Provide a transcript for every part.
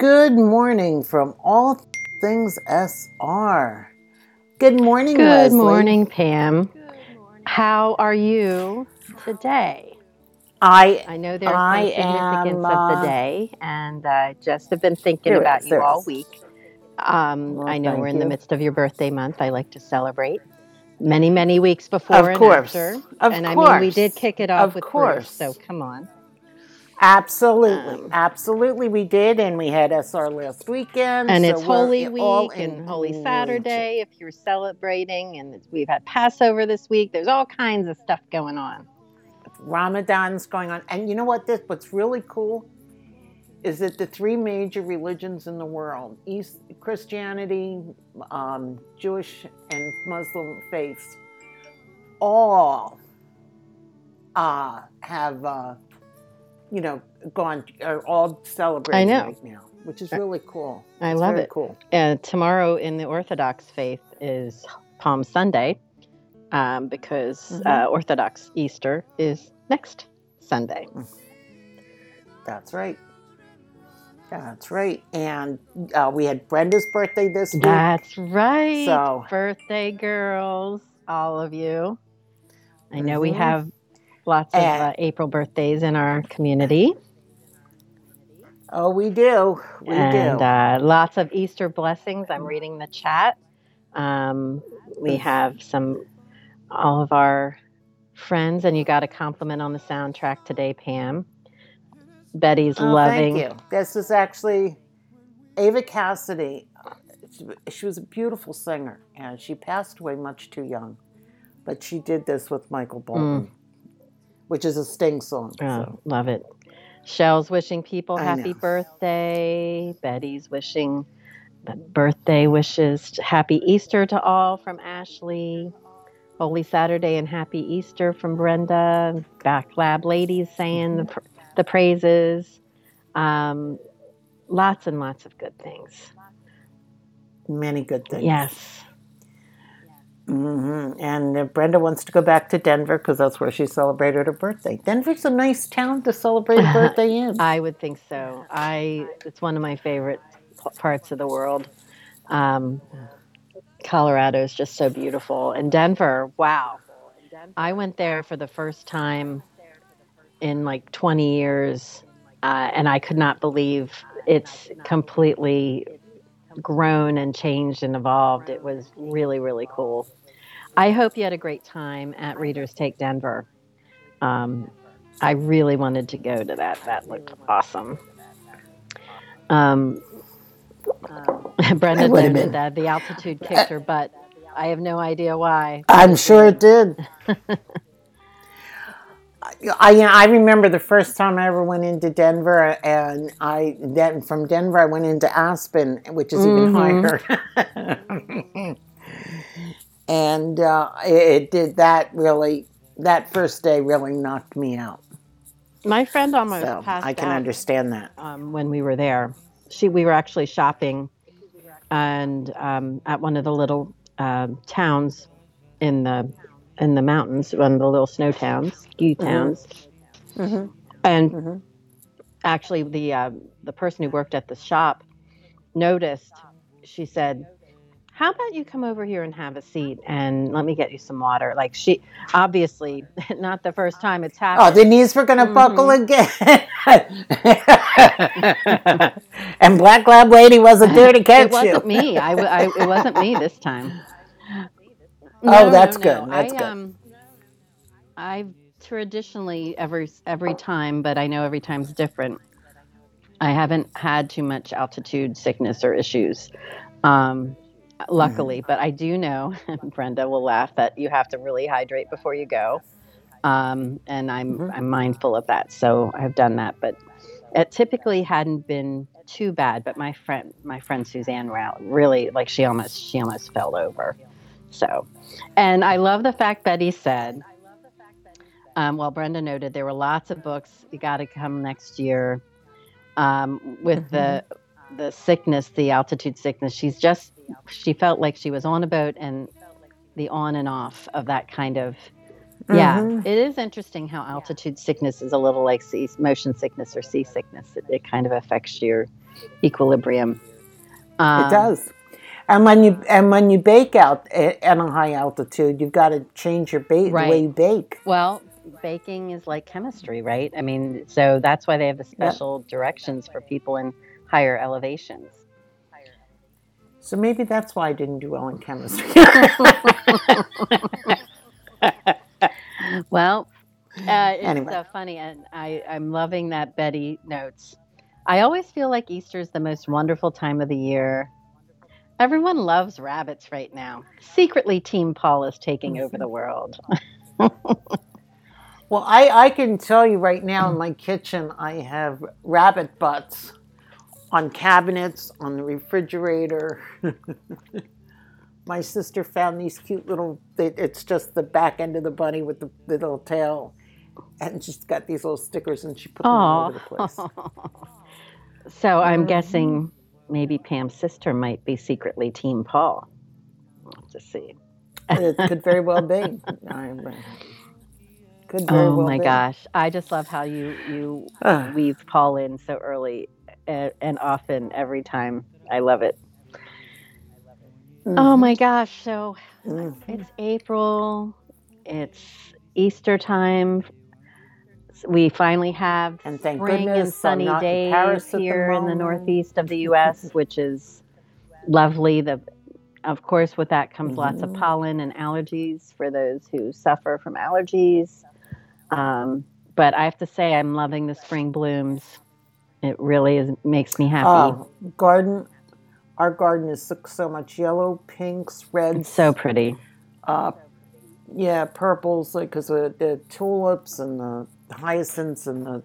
good morning from all things SR. Good morning, Good Leslie. morning, Pam. How are you today? I I know there's I significance am, of uh, the day, and I just have been thinking There about is, you there all is. week. Um, Well, I know we're in the you. midst of your birthday month. I like to celebrate many, many weeks before Of and course. after. Of and I mean, we course. did kick it off Of with Bruce, course. so come on. Absolutely, Um, absolutely, we did, and we had SR last weekend, And so it's Holy Week and Holy Saturday if you're celebrating, and we've had Passover this week. There's all kinds of stuff going on. Ramadan's going on, and you know what? This what's really cool is that the three major religions in the world East Christianity, um, Jewish, and Muslim faiths all uh, have, uh, you know, gone, are all celebrating right now, which is really cool. I It's love it. cool. Uh, tomorrow in the Orthodox faith is Palm Sunday um, because Mhm. uh, Orthodox Easter is next Sunday. That's right. That's right. And uh, we had Brenda's birthday this week. That's right. So- Birthday girls, all of you. I know we Mhm. have lots of uh, April birthdays in our community. Oh, we do. We and do. Uh, lots of Easter blessings. I'm reading the chat. Um, we have some, all of our friends, and you got a compliment on the soundtrack today, Pam. Betty's Oh, loving. Thank you. This is actually Ava Cassidy. She, she was a beautiful singer, and she passed away much too young. But she did this with Michael Bolton, which is a Sting song. Oh, so. love it. Shell's wishing people happy birthday. Betty's wishing the birthday wishes. Happy Easter to all from Ashley. Holy Saturday and happy Easter from Brenda. Black Lab ladies saying the, pr- the praises. Um, lots and lots of good things. Many good things. Yes. Hmm And uh, Brenda wants to go back to Denver because that's where she celebrated her birthday. Denver's a nice town to celebrate a birthday in. I would think so. I it's one of my favorite p- parts of the world. Um, Colorado is just so beautiful, and Denver. Wow, I went there for the first time in like 20 years, uh, and I could not believe it's completely grown and changed and evolved. It was really really cool. I hope you had a great time at Readers Take Denver. Um, I really wanted to go to that. That looked awesome. Um, Brenda That would've noted that the altitude kicked her butt. I have no idea why. I'm sure it did. I you know, I remember the first time I ever went into Denver, and I then from Denver I went into Aspen, which is even higher. and uh, it, did that really. That first day really knocked me out. My friend almost So passed I can out understand that. um, when we were there. She, we were actually shopping, and um, at one of the little um towns in the in the mountains, one of the little snow towns, ski towns, Mhm. and Mhm. actually the uh, the person who worked at the shop noticed she said, "How about you come over here and have a seat and let me get you some water?" Like she obviously not the first time it's happened. Oh, the knees were going to buckle Mm-hmm. again. and Black Lab Lady wasn't there to catch it wasn't you. me. I, it wasn't me this time. Oh, that's good. That's I, good. Um, I've traditionally every every time, but I know every time's different. I haven't had too much altitude sickness or issues, um, luckily. But I do know, Brenda will laugh that you have to really hydrate before you go, um, and I'm Mhm. I'm mindful of that. So I've done that, but it typically hadn't been too bad. But my friend, my friend Suzanne, Rao- really like she almost she almost fell over. So, and I love the fact Betty said. Um, well, Brenda noted there were lots of books. You got to come next year. Um, with the the sickness, the altitude sickness, she's just she felt like she was on a boat and the on and off of that kind of. Yeah, Mhm. it is interesting how altitude sickness is a little like sea, motion sickness or seasickness. It, it kind of affects your equilibrium. Um, It does. And when you and when you bake out a- at a high altitude, you've got to change your bake the way you bake. Well, baking is like chemistry, right? I mean, so that's why they have the special directions for people in higher elevations. So maybe that's why I didn't do well in chemistry. Well, uh, it's Anyway. so funny, and I, I'm loving that Betty notes. I always feel like Easter is the most wonderful time of the year. Everyone loves rabbits right now. Secretly, Team Paul is taking over the world. well, I, I can tell you right now in my kitchen, I have rabbit butts on cabinets, on the refrigerator. my sister found these cute little, it's just the back end of the bunny with the, the little tail. And she's got these little stickers and she put them all over the place. So I'm guessing maybe Pam's sister might be secretly Team Paul. We'll to see. it could very well be. I, could very Oh well my be. gosh! I just love how you you Ah. weave Paul in so early and, and often every time. I love it. Oh my gosh! So Mhm. it's April. It's Easter time. We finally have And thank spring and goodness I'm sunny not days Paris at the here in the northeast of the U.S., which is lovely. The of course, with that comes lots of Mhm. pollen and allergies for those who suffer from allergies. Um, but I have to say, I'm loving the spring blooms. It really is makes me happy. Oh, garden. Our garden is so, so much yellow, pinks, it's reds, so pretty. uh, yeah, purples, because of the tulips and the hyacinths and the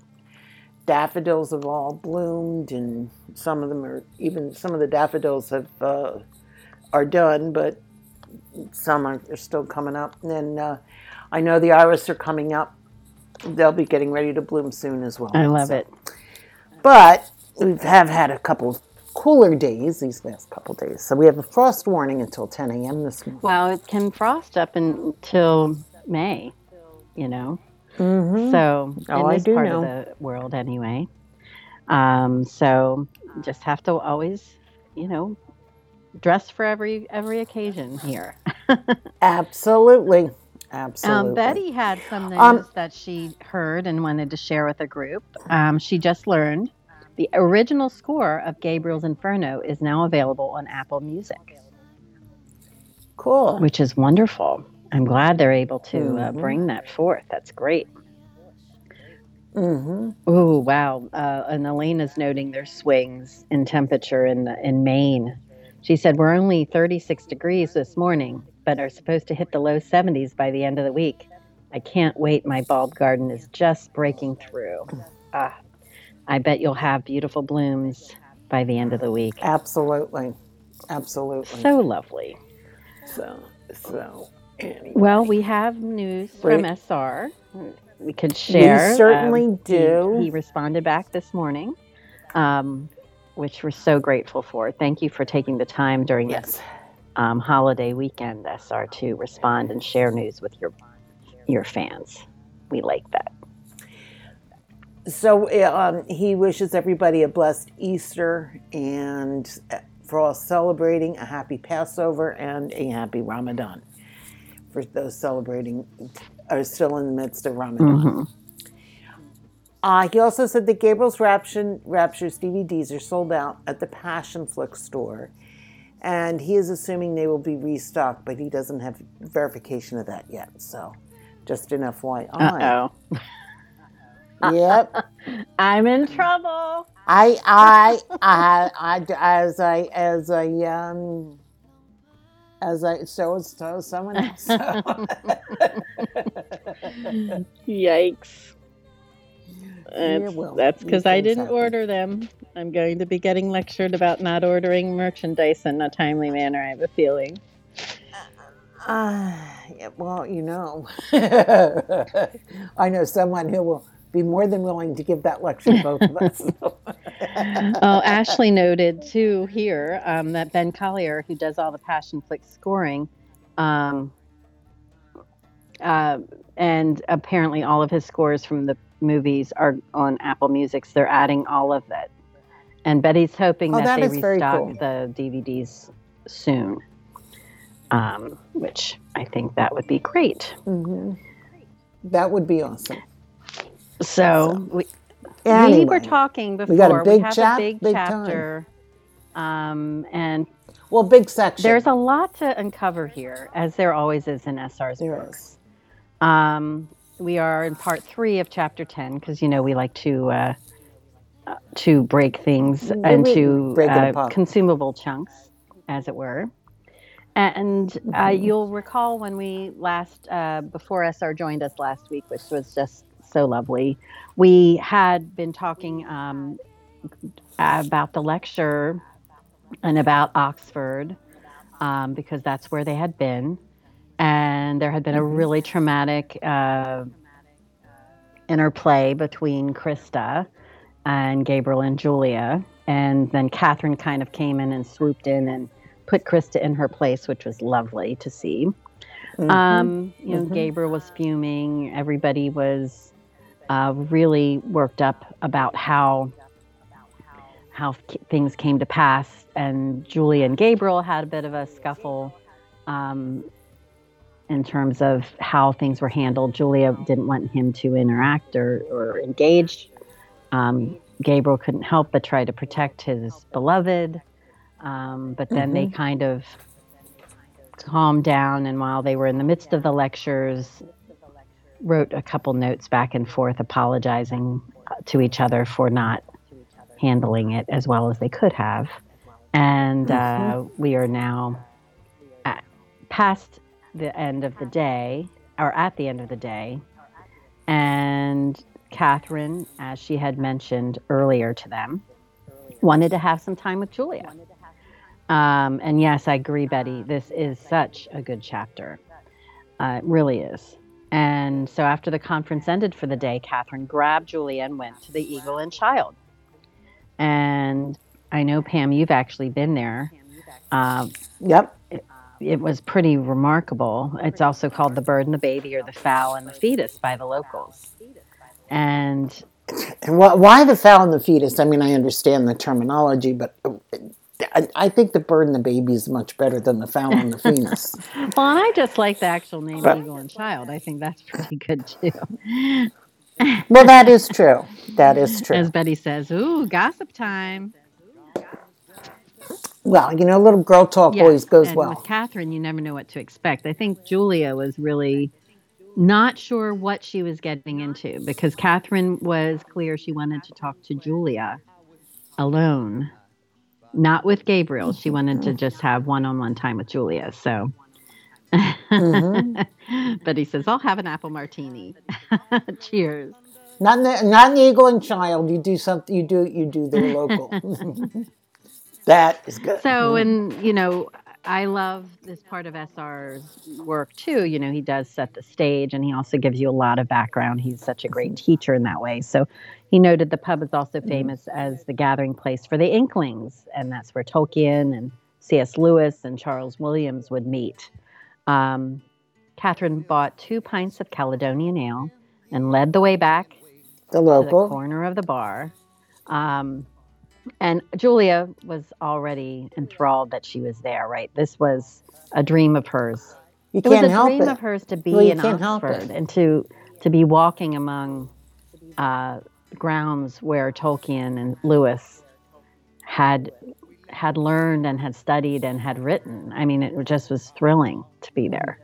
daffodils have all bloomed, and some of them are even some of the daffodils have uh, are done, but some are, are still coming up. And then uh, I know the iris are coming up; they'll be getting ready to bloom soon as well. I love So- it. But we have had a couple of cooler days these last couple days. So we have a frost warning until 10 a.m. this morning. Well, it can frost up until May, you know. Mm-hmm. So Oh, in I this do part know. of the world, anyway. Um, so just have to always, you know, dress for every every occasion here. Absolutely. Absolutely. Um, Betty had some news Um, that she heard and wanted to share with the group. Um, she just learned the original score of Gabriel's Inferno is now available on Apple Music, Cool. which is wonderful. I'm glad they're able to uh, Mhm. bring that forth. That's great. Mm-hmm. Oh wow! Uh, and Elena's noting their swings in temperature in in Maine. She said we're only 36 degrees this morning, but are supposed to hit the low 70s by the end of the week. I can't wait. My bulb garden is just breaking through. Ah, I bet you'll have beautiful blooms by the end of the week. Absolutely. Absolutely. So lovely. So, so anyway. Well, we have news from. SR. We could share. Um, certainly he- do. He, responded back this morning, um, which we're so grateful for. Thank you for taking the time during this yes. Um, holiday weekend, SR, to respond and share news with your your fans. We like that. So uh, um, he wishes everybody a blessed Easter and uh, for all celebrating a happy Passover and a happy Ramadan. For those celebrating, are still in the midst of Ramadan. Mm-hmm. Uh, he also said that Gabriel's Rapture, Raptures DVDs are sold out at the Passionflix store, and he is assuming they will be restocked, but he doesn't have verification of that yet. So, just an FYI. Oh. Yep. I'm in trouble. I, I, I, I, as I, as I, um, as I, so is so someone else. Yikes. That's, well, that's these because I didn't happen. order them. I'm going to be getting lectured about not ordering merchandise in a timely manner, I have a feeling. Uh, yeah, well, you know, I know someone who will be more than willing to give that lecture to both of us. oh, Ashley noted too here um, that Ben Collier, who does all the Passionflix scoring, um, uh, and apparently all of his scores from the movies are on Apple Music. So they're adding all of it. And Betty's hoping Oh, that, that they restock cool. the DVDs soon, um, which I think that would be great. Mhm. That would be awesome. So we, Anyway, we were talking before. we got a big have chap- a big, big chapter, um, and well, big section. there's a lot to uncover here, as there always is in SR's There books. Um, we are in part three of chapter ten because you know we like to uh, to break things we into break uh, consumable chunks, as it were. And uh, Mm-hmm. you'll recall when we last, uh, before SR joined us last week, which was just so lovely, we had been talking um, about the lecture and about Oxford um, because that's where they had been. And there had been a Mm-hmm. really traumatic uh, interplay between Christa and Gabriel and Julia. And then Catherine kind of came in and swooped in and put Christa in her place, which was lovely to see. Mhm. Um, you know, Mhm. Gabriel was fuming. Everybody was uh, really worked up about how how things came to pass. And Julia and Gabriel had a bit of a scuffle um, in terms of how things were handled. Julia didn't want him to interact or, or engage. Um, Gabriel couldn't help but try to protect his beloved. Um, but then they kind of calmed down, and while they were in the midst of the lectures, wrote a couple notes back and forth apologizing uh, to each other for not handling it as well as they could have. And uh, we are now at, past the end of the day, or at the end of the day. And Catherine, as she had mentioned earlier to them, wanted to have some time with Julia. Um, and yes, I agree, Betty. This is such a good chapter. Uh, it really is. And so after the conference ended for the day, Catherine grabbed Julia and went to the Eagle and Child. And I know, Pam, you've actually been there. Um, Yep. it was pretty remarkable. It's also called The Bird and the Baby or The Fowl and the Fetus by the locals. And And why, why the fowl and the fetus? I mean, I understand the terminology, but uh, I, I think the bird and the baby is much better than the fowl and the fetus. well, and I just like the actual name But- Eagle and Child. I think that's pretty good too. well, that is true. That is true. As Betty says, ooh, gossip time. Well, you know, little girl talk always goes and well. With Catherine, you never know what to expect. I think Julia was really not sure what she was getting into because Catherine was clear she wanted to talk to Julia alone, not with Gabriel. She wanted to just have one on one time with Julia. So. Mm-hmm. but he says, I'll have an apple martini. Cheers. Not in the, not in Eagle and Child. You do something. You do you do the local. that is good. So, and you know, I love this part of SR's work too. You know, he does set the stage and he also gives you a lot of background. He's such a great teacher in that way. So, he noted the pub is also famous as the gathering place for the Inklings, and that's where Tolkien and C.S. Lewis and Charles Williams would meet. Um, Catherine bought two pints of Caledonian ale and led the way back the to the local. corner of the bar. Um, and Julia was already enthralled that she was there. Right, this was a dream of hers. You It was a dream it. of hers to be Well, in Oxford and to to be walking among uh, grounds where Tolkien and Lewis had had learned and had studied and had written. I mean, it just was thrilling to be there,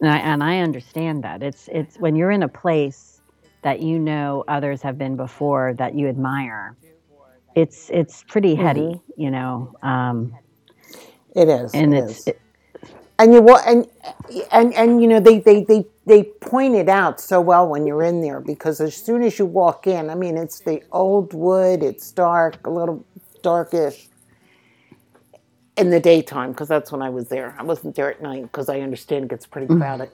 and I, and I understand that. It's it's when you're in a place that you know others have been before that you admire. It's it's pretty heady, you know. Um, It is. and it it's is. and you wa- and and and you know they they they they point it out so well when you're in there because as soon as you walk in, I mean it's the old wood, it's dark, a little darkish in the daytime because that's when I was there. I wasn't there at night because I understand it gets pretty crowded,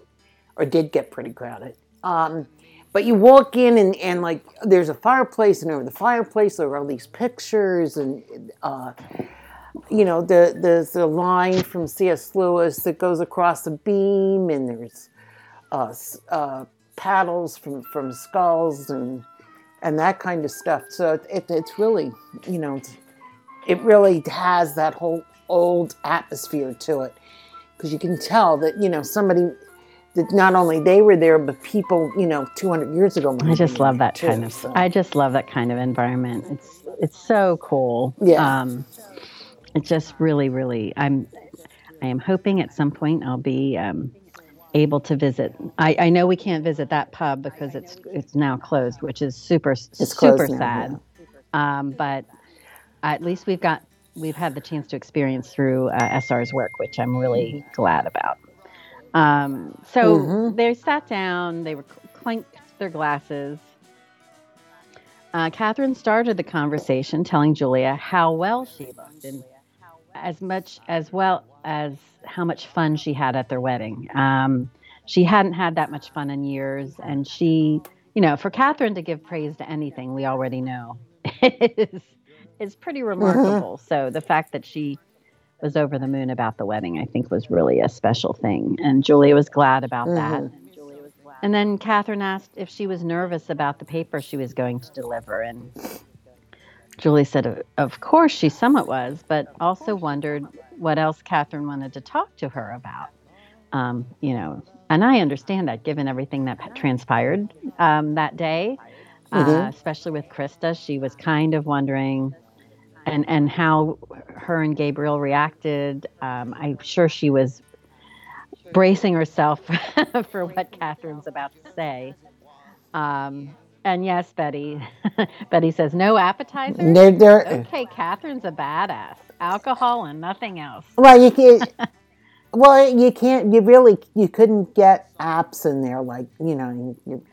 or did get pretty crowded. Um, but you walk in and, and like there's a fireplace and over the fireplace there are all these pictures and uh, you know the there's a line from C.S. Lewis that goes across the beam, and there's uh, uh, paddles from from skulls and and that kind of stuff. So it, it, it's really you know it really has that whole old atmosphere to it because you can tell that you know somebody that not only they were there but people you know 200 years ago. I just love that too, kind of. so. I just love that kind of environment. It's it's so cool. Yeah. Um, it's just really, really. I'm. I am hoping at some point I'll be um, able to visit. I, I know we can't visit that pub because it's it's now closed, which is super It's super now, sad. Um, but at least we've got we've had the chance to experience through uh, SR's work, which I'm really glad about. Um, so Mhm. they sat down, they were clinked their glasses. Uh, Catherine started the conversation telling Julia how well she looked and as much as well as how much fun she had at their wedding. Um, she hadn't had that much fun in years, and she, you know, for Catherine to give praise to anything, we already know is is pretty remarkable. So the fact that she was over the moon about the wedding, I think, was really a special thing, and Julia was glad about that. And then Catherine asked if she was nervous about the paper she was going to deliver, and Julie said, "Of- "Of course, she somewhat was, but also wondered what else Catherine wanted to talk to her about." Um, you know, and I understand that given everything that transpired um, that day, uh, Mhm. especially with Christa, she was kind of wondering, and and how her and Gabriel reacted. Um, I'm sure she was bracing herself for what Catherine's about to say. Um, and yes, Betty. Betty says no they're, Okay, Catherine's a badass. Alcohol and nothing else. Well, you can't. well, you can't. You really you couldn't get apps in there like you know you,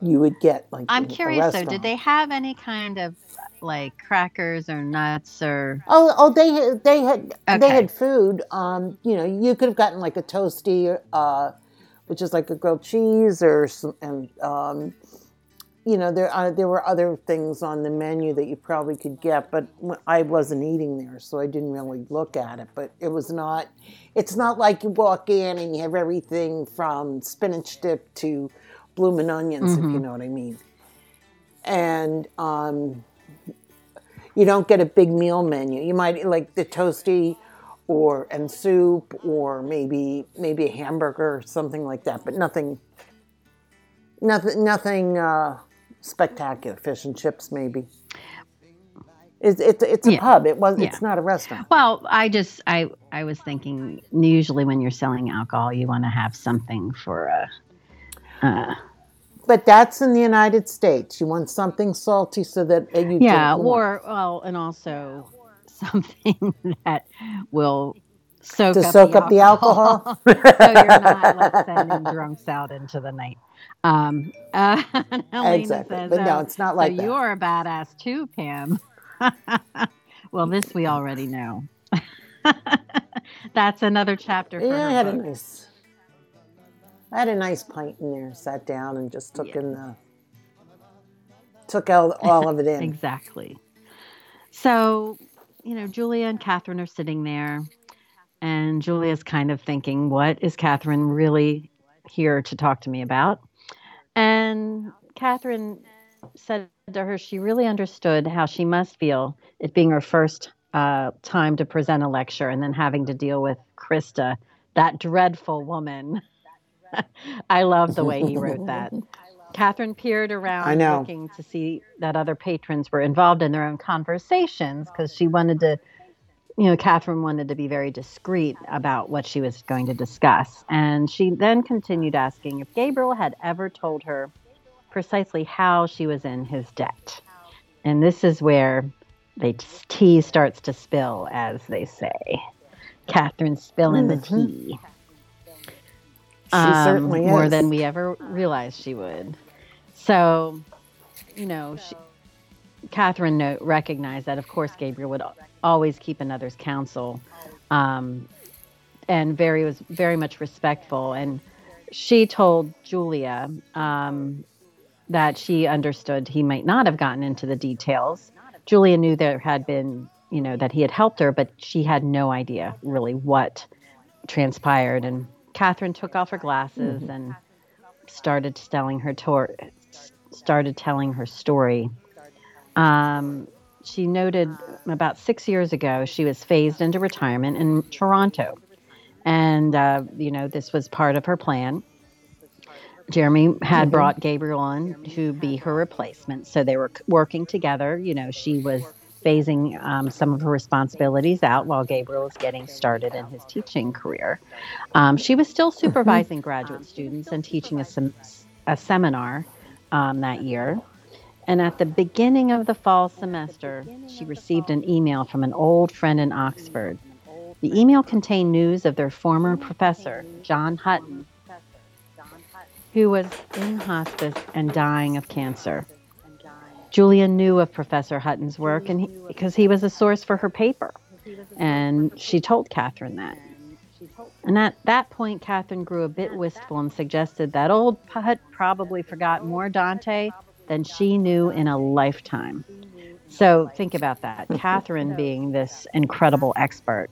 you would get like. I'm curious though, did they have any kind of like crackers or nuts or Oh, oh, they had they had they had food. Um, you know, you could have gotten like a toasty, uh, which is like a grilled cheese or some, and um, you know, there uh, there were other things on the menu that you probably could get, but I wasn't eating there, so I didn't really look at it. But it was not. It's not like you walk in and you have everything from spinach dip to bloomin' onions, if you know what I mean. And um, you don't get a big meal menu. You might like the toasty or and soup or maybe maybe a hamburger or something like that, but nothing nothing nothing uh, spectacular. Fish and chips maybe. It's it's, it's a Yeah. pub. It was Yeah. it's not a restaurant. well i just i i was thinking usually when you're selling alcohol you want to have something for a. uh But that's in the United States. You want something salty so that uh, you yeah or well and also something that will soak to up soak the up the alcohol. so you're not like sending drunks out into the night um uh, exactly. says, But no, "Oh, it's not like so that. you're a badass too pam well this we already know that's another chapter for Yeah, her book. nice. I had a nice pint in there. Sat down and just took Yeah. in the. Took all, all of it in. Exactly. So, you know, Julia and Catherine are sitting there, and Julia's kind of thinking, what is Catherine really here to talk to me about? And Catherine said to her she really understood how she must feel it being her first uh, time to present a lecture and then having to deal with Christa, that dreadful woman. I love the way he wrote that. Catherine peered around looking to see that other patrons were involved in their own conversations because she wanted to, you know, Catherine wanted to be very discreet about what she was going to discuss. And she then continued asking if Gabriel had ever told her precisely how she was in his debt. And this is where the tea starts to spill, as they say. Catherine spilling the tea. She Um, certainly is. more than we ever realized she would. So, you know, she, Catherine no, recognized that, of course, Gabriel would always keep another's counsel, um, and very was very much respectful. And she told Julia um, that she understood he might not have gotten into the details. Julia knew there had been, you know, that he had helped her, but she had no idea really what transpired. And Catherine took off her glasses and started telling her tor- started telling her story. Um, she noted about six years ago she was phased into retirement in Toronto, and uh, you know this was part of her plan. Jeremy had brought Gabriel on to be her replacement, so they were working together. You know, she was phasing um, some of her responsibilities out while Gabriel was getting started in his teaching career. Um, she was still supervising graduate students and teaching a, sem- a seminar um, that year. And at the beginning of the fall semester, she received an email from an old friend in Oxford. The email contained news of their former professor, John Hutton, who was in hospice and dying of cancer. Julia knew of Professor Hutton's work and he, because he was a source for her paper. And she told Catherine that. And at that point, Catherine grew a bit wistful and suggested that old Hut probably forgot more Dante than she knew in a lifetime. So think about that. Catherine being this incredible expert,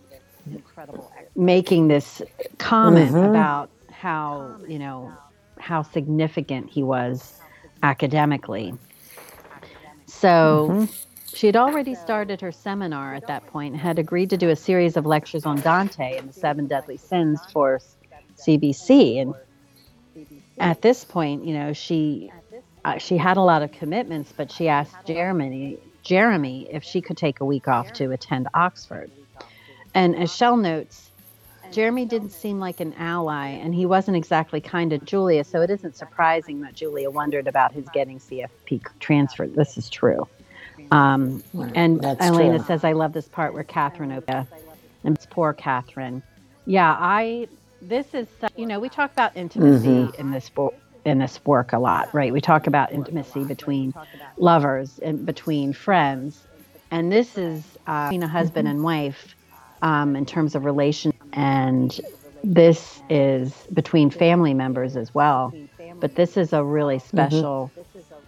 making this comment mm-hmm. about how, you know, how significant he was academically. So she had already started her seminar at that point point, had agreed to do a series of lectures on Dante and the seven deadly sins for CBC. And at this point, you know, she uh, she had a lot of commitments, but she asked Jeremy Jeremy if she could take a week off to attend Oxford. And as Shell notes, Jeremy didn't seem like an ally, and he wasn't exactly kind to Julia, so it isn't surprising that Julia wondered about his getting CFP transferred. This is true. Um, and That's Elena true. says, I love this part where Catherine opens, and it's poor Catherine. Yeah, I, this is, you know, we talk about intimacy Mm-hmm. in this book. In this work, a lot, right? We talk about intimacy between lovers and between friends, and this is uh, between a husband and wife um, in terms of relation, and this is between family members as well. But this is a really mm-hmm. special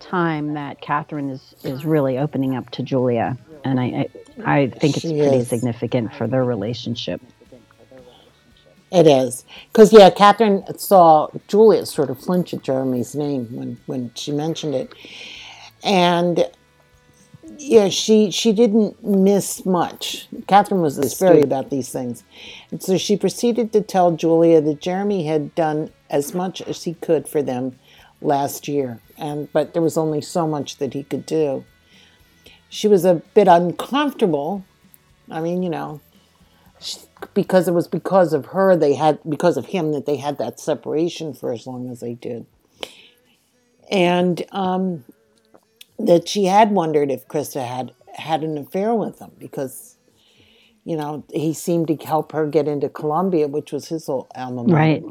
time that Catherine is is really opening up to Julia, and I I, I think it's She pretty is. significant for their relationship. It is because yeah, Catherine saw Julia sort of flinch at Jeremy's name when when she mentioned it, and yeah, she she didn't miss much. Catherine was this very about these things, and so she proceeded to tell Julia that Jeremy had done as much as he could for them last year, and but there was only so much that he could do. She was a bit uncomfortable. I mean, you know, because it was because of her they had because of him that they had that separation for as long as they did and um, that she had wondered if christa had had an affair with him because you know he seemed to help her get into columbia which was his old alma mater Right.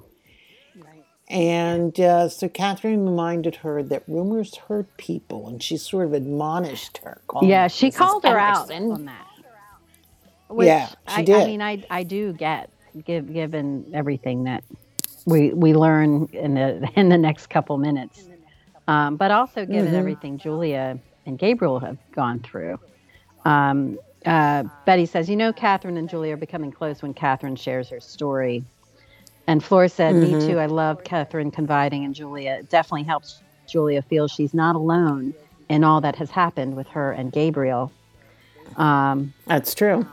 Right. And uh, so catherine reminded her that rumors hurt people and she sort of admonished her Yeah, she Mrs. called her out on that. Which Yeah, she I, I mean, I I do get given everything that we we learn in the in the next couple minutes, um, but also given Mm-hmm. everything Julia and Gabriel have gone through. Um, uh, Betty says, you know, Catherine and Julia are becoming close when Catherine shares her story. And Flora said, Mm-hmm. Me too. I love Catherine confiding in Julia. It definitely helps Julia feel she's not alone in all that has happened with her and Gabriel. Um, That's true.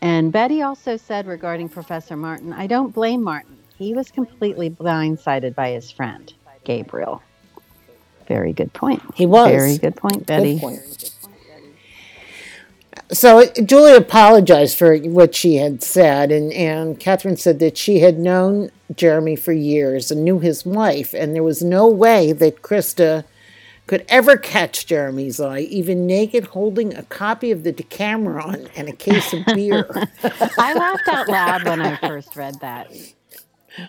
and Betty also said regarding Professor Martin, I don't blame Martin. He was completely blindsided by his friend, Gabriel. Very good point. He was. Very good point, Betty. Good point. So Julie apologized for what she had said, and, and Catherine said that she had known Jeremy for years and knew his wife, and there was no way that Christa could ever catch Jeremy's eye, even naked, holding a copy of the Decameron and a case of beer. I laughed out loud when I first read that.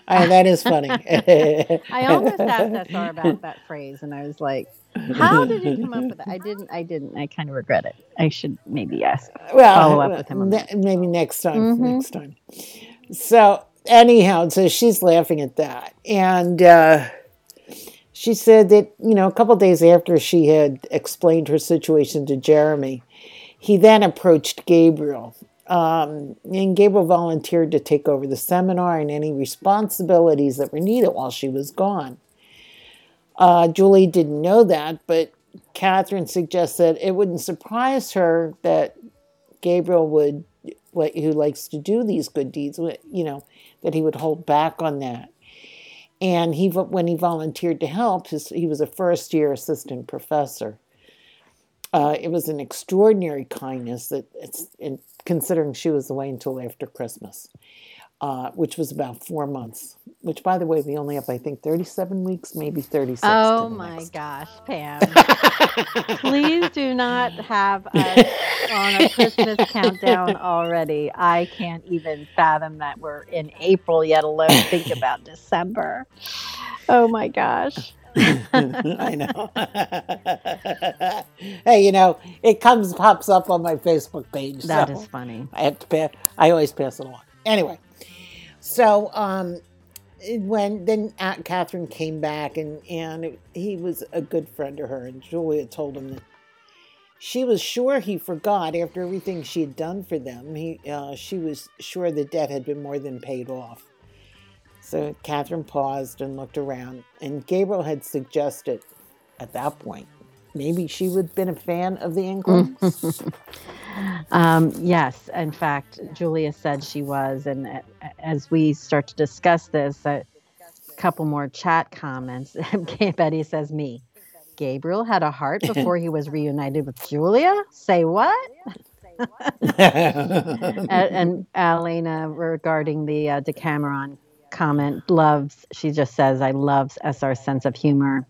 Ah, that is funny. I almost asked SR about that phrase, and I was like, "How did you come up with that?" I didn't. I didn't. I kind of regret it. I should maybe ask. well, follow up with him on ne- maybe next time. Next time. So anyhow, so she's laughing at that, and uh, she said that you know a couple days after she had explained her situation to Jeremy, he then approached Gabriel. Um, and Gabriel volunteered to take over the seminar and any responsibilities that were needed while she was gone. Uh, Julie didn't know that, but Catherine suggests that it wouldn't surprise her that Gabriel would, who likes to do these good deeds, you know, that he would hold back on that. And he, when he volunteered to help, his, he was a first year assistant professor. Uh, it was an extraordinary kindness that considering she was away until after Christmas, uh, which was about four months. Which, by the way, we only have I think thirty-seven weeks, maybe thirty-six. Oh my next. gosh, Pam! Please do not have us on a Christmas countdown already. I can't even fathom that we're in April, yet alone think about December. Oh my gosh. I know. hey, you know, it comes pops up on my Facebook page. That so is funny. I have to pass. I always pass it along. Anyway, so um, when then Aunt Catherine came back and and it- he was a good friend to her, and Julia told him that she was sure he forgot after everything she had done for them. He uh, she was sure the debt had been more than paid off. So Catherine paused and looked around, and Gabriel had suggested at that point maybe she would have been a fan of the Inklings. Um, yes, in fact, Julia said she was. And as we start to discuss this, a couple more chat comments. Betty says, Me. Gabriel had a heart before he was reunited with Julia? Say what? and, and Elena, regarding the uh, Decameron comment, loves, she just says, I loves SR's sense of humor.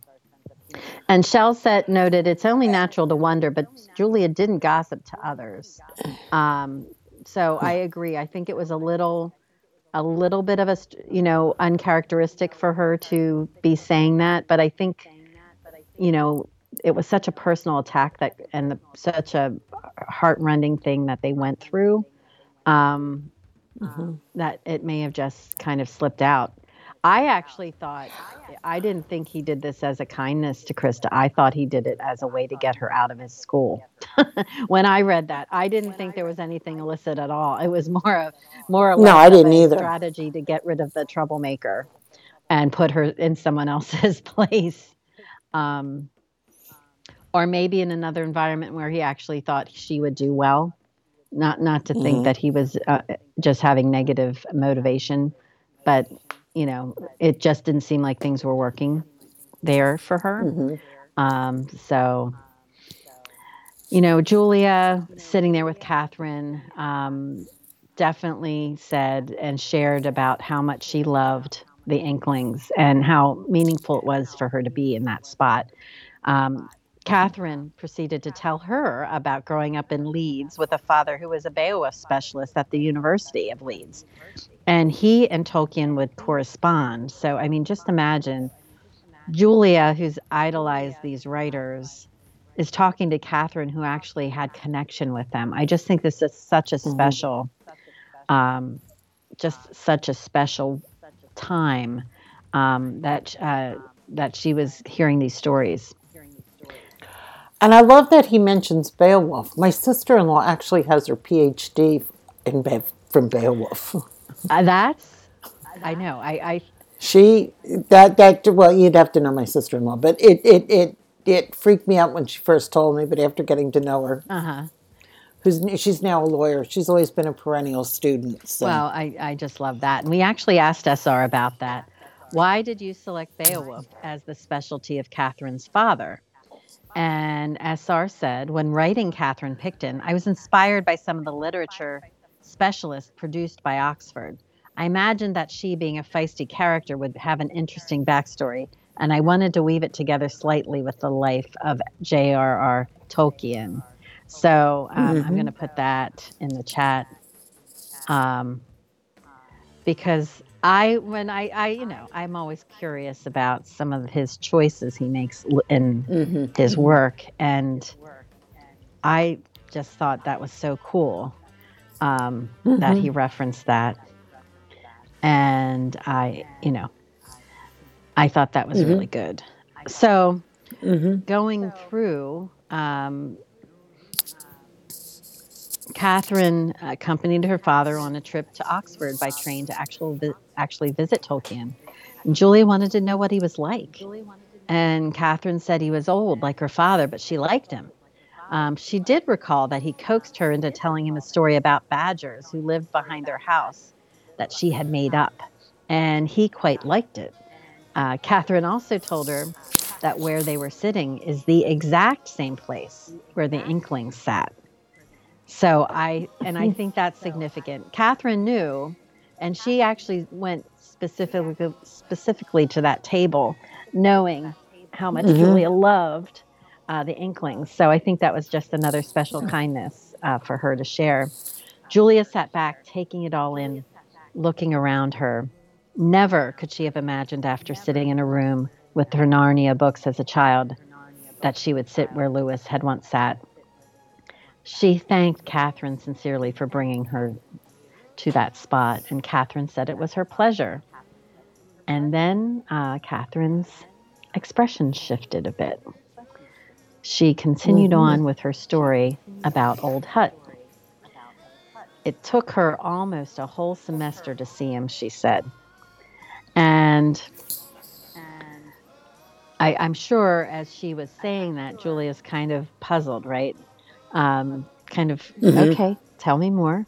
And Shell said, noted, it's only natural to wonder, but Julia didn't gossip to others. Um, so I agree. I think it was a little, a little bit of a, you know, uncharacteristic for her to be saying that. But I think, you know, it was such a personal attack that, and the, such a heartrending thing that they went through, um, that it may have just kind of slipped out. I actually thought, I didn't think he did this as a kindness to Christa. I thought he did it as a way to get her out of his school. when I read that, I didn't think there was anything illicit at all. It was more of, more or No, I didn't a either. strategy to get rid of the troublemaker and put her in someone else's place. Um, or maybe in another environment where he actually thought she would do well. Not not to think Mhm. that he was uh, just having negative motivation, but you know, it just didn't seem like things were working there for her. Mhm. Um, so, you know, Julia sitting there with Catherine um, definitely said and shared about how much she loved the Inklings and how meaningful it was for her to be in that spot. Um, Catherine proceeded to tell her about growing up in Leeds with a father who was a Beowulf specialist at the University of Leeds. And he and Tolkien would correspond. So, I mean, just imagine Julia, who's idolized these writers, is talking to Catherine, who actually had connection with them. I just think this is such a special, um, just such a special time um, that uh, that she was hearing these stories. And I love that he mentions Beowulf. My sister in law actually has her PhD in Be- from Beowulf. Uh, that's, I know. I, I She that that well, you'd have to know my sister in law, but it it it it freaked me out when she first told me, but after getting to know her, Uh huh. who's she's now a lawyer. She's always been a perennial student. So. Well, I, I just love that. And we actually asked SR about that. Why did you select Beowulf as the specialty of Catherine's father? And as Sar said, when writing Catherine Picton, I was inspired by some of the literature specialists produced by Oxford. I imagined that she, being a feisty character, would have an interesting backstory, and I wanted to weave it together slightly with the life of J.R.R. Tolkien. So um, I'm going to put that in the chat um, because I, when I, I, you know, I'm always curious about some of his choices he makes in Mhm. his work, and I just thought that was so cool um, that he referenced that, and I, you know, I thought that was really good. So Mhm. going through. Um, Catherine accompanied her father on a trip to Oxford by train to actual vi- actually visit Tolkien. And Julia wanted to know what he was like. And Catherine said he was old, like her father, but she liked him. Um, she did recall that he coaxed her into telling him a story about badgers who lived behind their house that she had made up, and he quite liked it. Uh, Catherine also told her that where they were sitting is the exact same place where the Inklings sat. So I, and I think that's significant. Catherine knew, and she actually went specifically specifically to that table, knowing how much Julia loved uh, the Inklings. So I think that was just another special kindness uh, for her to share. Julia sat back, taking it all in, looking around her. Never could she have imagined, after sitting in a room with her Narnia books as a child, that she would sit where Lewis had once sat. She thanked Catherine sincerely for bringing her to that spot, and Catherine said it was her pleasure. And then uh, Catherine's expression shifted a bit. She continued on with her story about Old Hut. It took her almost a whole semester to see him, she said. And I, I'm sure as she was saying that, Julia's kind of puzzled, right? Um, kind of, okay, tell me more.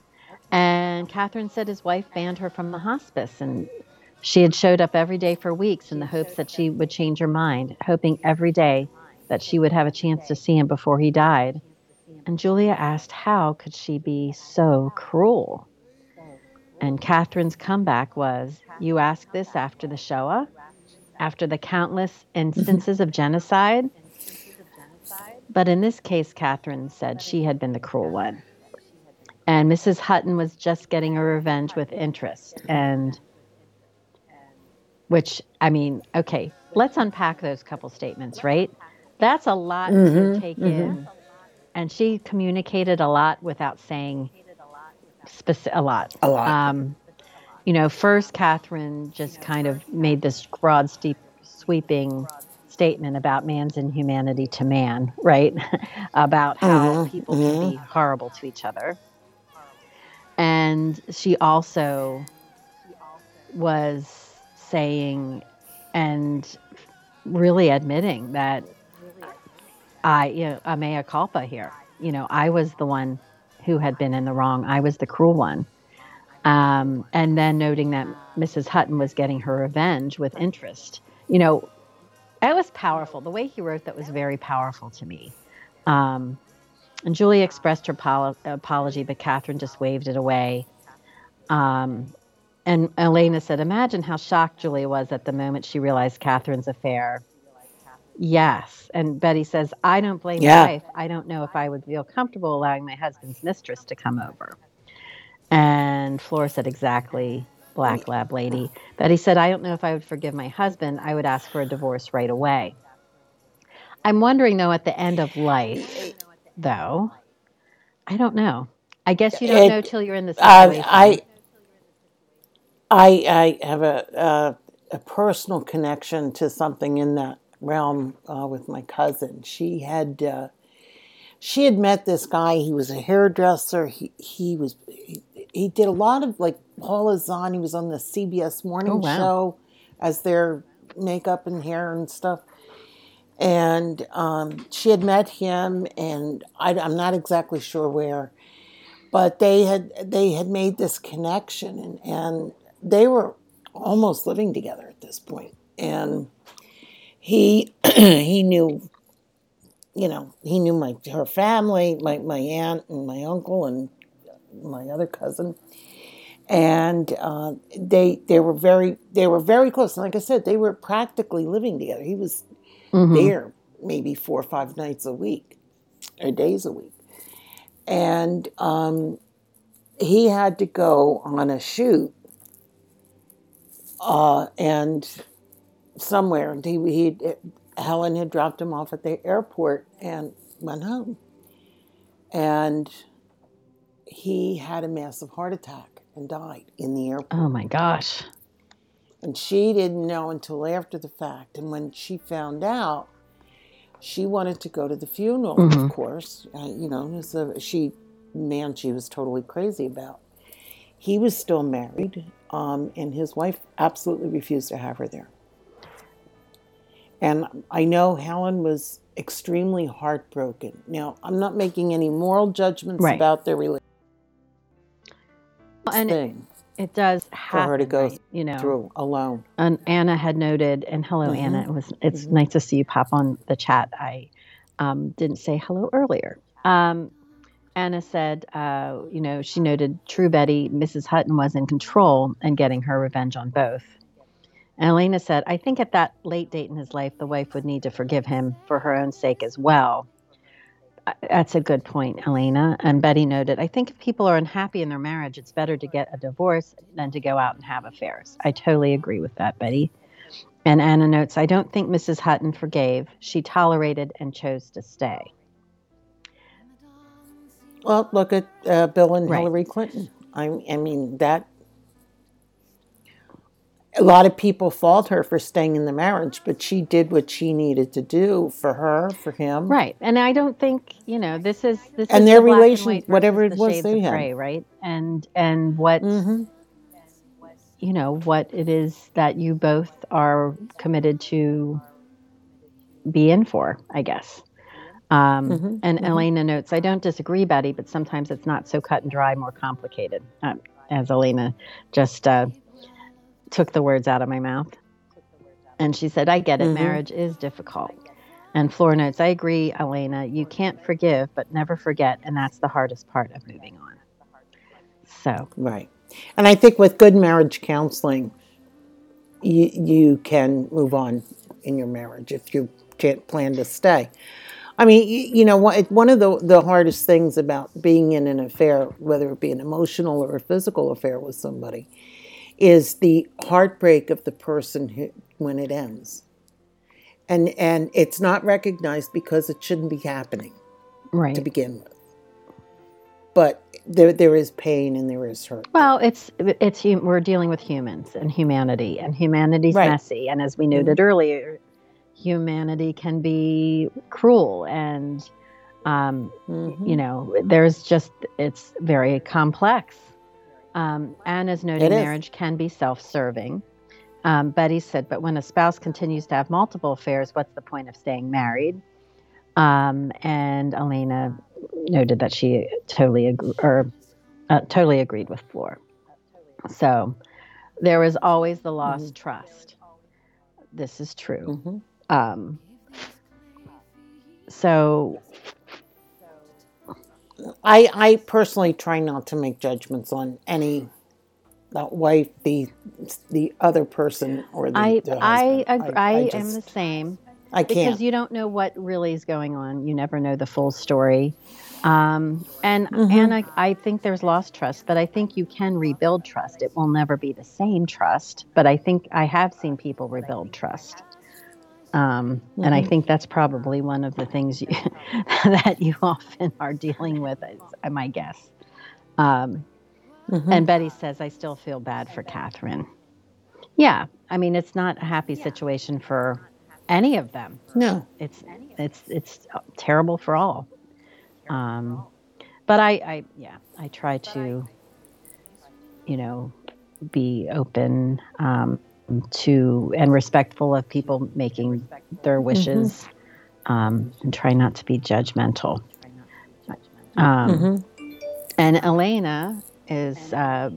And Catherine said his wife banned her from the hospice, and she had showed up every day for weeks in the hopes that she would change her mind, hoping every day that she would have a chance to see him before he died. And Julia asked, How could she be so cruel? And Catherine's comeback was, You ask this after the Shoah? After the countless instances of genocide? But in this case, Catherine said she had been the cruel one. And Mrs. Hutton was just getting her revenge with interest. And which, I mean, okay, let's unpack those couple statements, right? That's a lot to take in. And she communicated a lot without saying speci- a lot. A lot. Um, you know, first, Catherine just kind of made this broad, steep, sweeping statement about man's inhumanity to man, right? about how people can be horrible to each other. And she also was saying and really admitting that I, you know, a mea culpa here. You know, I was the one who had been in the wrong. I was the cruel one. Um, and then noting that Mrs. Hutton was getting her revenge with interest. You know, that was powerful. The way he wrote that was very powerful to me. Um, and Julie expressed her pol- apology, but Catherine just waved it away. Um, and Elena said, Imagine how shocked Julie was at the moment she realized Catherine's affair. Yes. And Betty says, I don't blame Yeah. my wife. I don't know if I would feel comfortable allowing my husband's mistress to come over. And Flora said, Exactly, Black Lab Lady. Betty said, I don't know if I would forgive my husband. I would ask for a divorce right away. I'm wondering, though, at the end of life, though, I don't know. I guess you don't It- know till you're in the Uh. I, I, I have a, a, a personal connection to something in that realm uh, with my cousin. She had, uh, she had met this guy. He was a hairdresser. He, he was, he, he did a lot of like Paula on. He was on the CBS Morning Oh, wow. Show as their makeup and hair and stuff. and um, she had met him, and I, I'm not exactly sure where, but they had they had made this connection, and, and they were almost living together at this point. point, and he he knew, you know, he knew my her family, my my aunt and my uncle and my other cousin, and uh, they they were very they were very close. And like I said, they were practically living together. He was Mhm. there maybe four or five nights a week or days a week. And um, he had to go on a shoot uh, and somewhere. And he, he, Helen had dropped him off at the airport and went home. And he had a massive heart attack and died in the airport. Oh my gosh. And she didn't know until after the fact. And when she found out, she wanted to go to the funeral, Mhm. of course. Uh, you know, a, she, man, she was totally crazy about. He was still married, um, and his wife absolutely refused to have her there. And I know Helen was extremely heartbroken. Now, I'm not making any moral judgments Right. about their relationship And it, thing it does for happen, her to go right? you know. through alone. And Anna had noted, and hello, Mhm. Anna. It was it's Mhm. nice to see you pop on the chat. I um, didn't say hello earlier. Um, Anna said, uh, you know, she noted True Betty, Mrs. Hutton was in control and getting her revenge on both. And Elena said, I think at that late date in his life, the wife would need to forgive him for her own sake as well. That's a good point, Elena. And Betty noted, I think if people are unhappy in their marriage, it's better to get a divorce than to go out and have affairs. I totally agree with that, Betty. And Anna notes, I don't think Mrs. Hutton forgave. She tolerated and chose to stay. Well, look at uh, Bill and Right. Hillary Clinton. I, I mean, that. A lot of people fault her for staying in the marriage, but she did what she needed to do for her, for him. Right. And I don't think, you know, this is this And is their the relation- whatever it was they had. gray, right? And and what hmm you know, what it is that you both are committed to be in for, I guess. Um, Mhm, and mhm. Elena notes, I don't disagree, Betty, but sometimes it's not so cut and dry, more complicated. Um, as Elena just uh, took the words out of my mouth. And she said, I get it. Mhm. Marriage is difficult. And Floor notes, I agree, Elena. You can't forgive, but never forget. And that's the hardest part of moving on. So, Right. And I think with good marriage counseling, you, you can move on in your marriage if you can't plan to stay. I mean, you, you know, one one of the, the hardest things about being in an affair, whether it be an emotional or a physical affair with somebody, is the heartbreak of the person who, when it ends. And, and it's not recognized because it shouldn't be happening right. to begin with. But there, there is pain and there is hurt. Well, it's it's we're dealing with humans and humanity, and humanity's Right. messy. And as we noted earlier, humanity can be cruel, and um, Mhm. you know, there's just it's very complex. Um, Anna's noting marriage can be self-serving. Um, Betty said, but when a spouse continues to have multiple affairs, what's the point of staying married? Um, and Elena noted that she totally ag- or uh, totally agreed with Floor. So there is always the lost trust. This is true. Mhm. Um, so I, I personally try not to make judgments on any the wife, the the other person, or the, I the I ag- I, am just- the same I can't. Because you don't know what really is going on. You never know the full story. Um, and Mhm. and I, I think there's lost trust, but I think you can rebuild trust. It will never be the same trust, but I think I have seen people rebuild trust. Um, And I Mhm. think that's probably one of the things you, that you often are dealing with, is my guess. Um, Mhm. And Betty says, I still feel bad for Catherine. Yeah, I mean, it's not a happy situation for any of them. no, It's it's it's terrible for all. Um, but I, I yeah, I try to, you know, be open um, to and respectful of people making their wishes um, and try not to be judgmental. Um, And Elena is uh,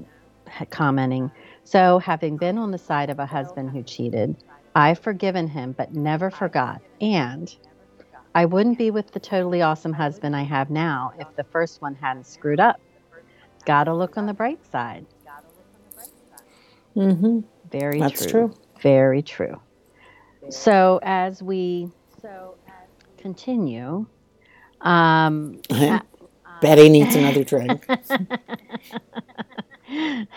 commenting So, having been on the side of a husband who cheated, I've forgiven him but never forgot. And I wouldn't be with the totally awesome husband I have now if the first one hadn't screwed up. Gotta look on the bright side. Mm-hmm. Very That's true. true. Very true. So as we continue, um, Betty needs another drink.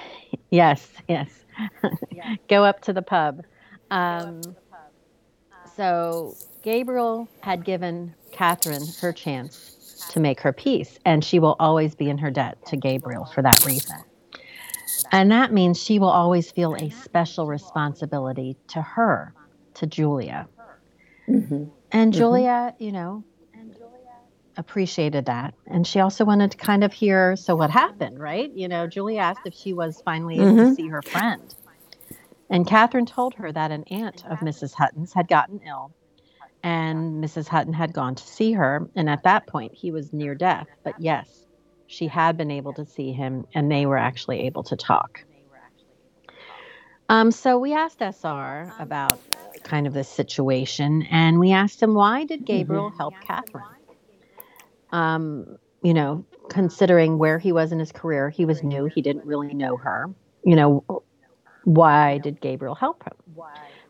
yes, yes, go up to the pub. Um, so Gabriel had given Catherine her chance to make her peace, and she will always be in her debt to Gabriel for that reason. And that means she will always feel a special responsibility to her, to Julia. Mm-hmm. And mm-hmm. Julia, you know, appreciated that. And she also wanted to kind of hear so what happened, right? You know, Julia asked if she was finally able to mm-hmm. see her friend. And Catherine told her that an aunt of Mrs. Hutton's had gotten ill, and Mrs. Hutton had gone to see her. And at that point, he was near death. But yes, she had been able to see him, and they were actually able to talk. Um, so we asked SR about kind of this situation, and we asked him why did Gabriel help Catherine? Um, you know, considering where he was in his career, he was new, he didn't really know her. You know, why did Gabriel help him?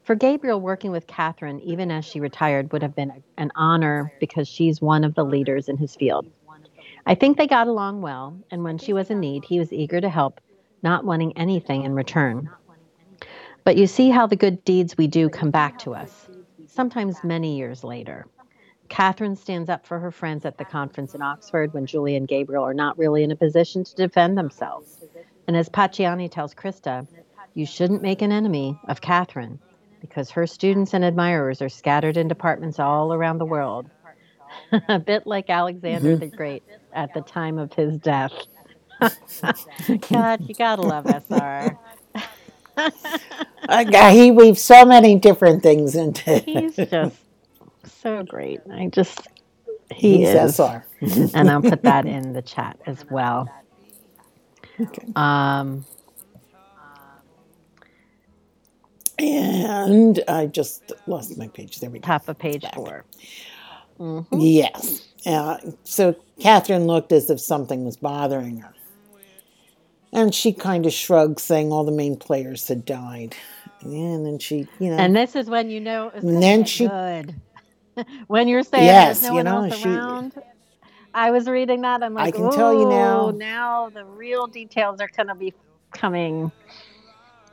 For Gabriel, working with Catherine, even as she retired, would have been an honor because she's one of the leaders in his field. I think they got along well, and when she was in need, he was eager to help, not wanting anything in return. But you see how the good deeds we do come back to us, sometimes many years later. Catherine stands up for her friends at the conference in Oxford when Julie and Gabriel are not really in a position to defend themselves. And as Pacciani tells Christa, you shouldn't make an enemy of Catherine because her students and admirers are scattered in departments all around the world. a bit like Alexander the Great at the time of his death. God, you gotta love SR. Uh, he weaves so many different things into. He's just so great. I just he He's is, SR. and I'll put that in the chat as well. Okay. Um, And I just lost my page. There we go. top of page four. Yes. Uh, so Catherine looked as if something was bothering her. And she kind of shrugged, saying all the main players had died. And then she, you know, And this is when you know And then she- good. when you're saying Yes, no you one know, else she- around. I was reading that. I'm like, I can tell you now- Now the real details are going to be coming.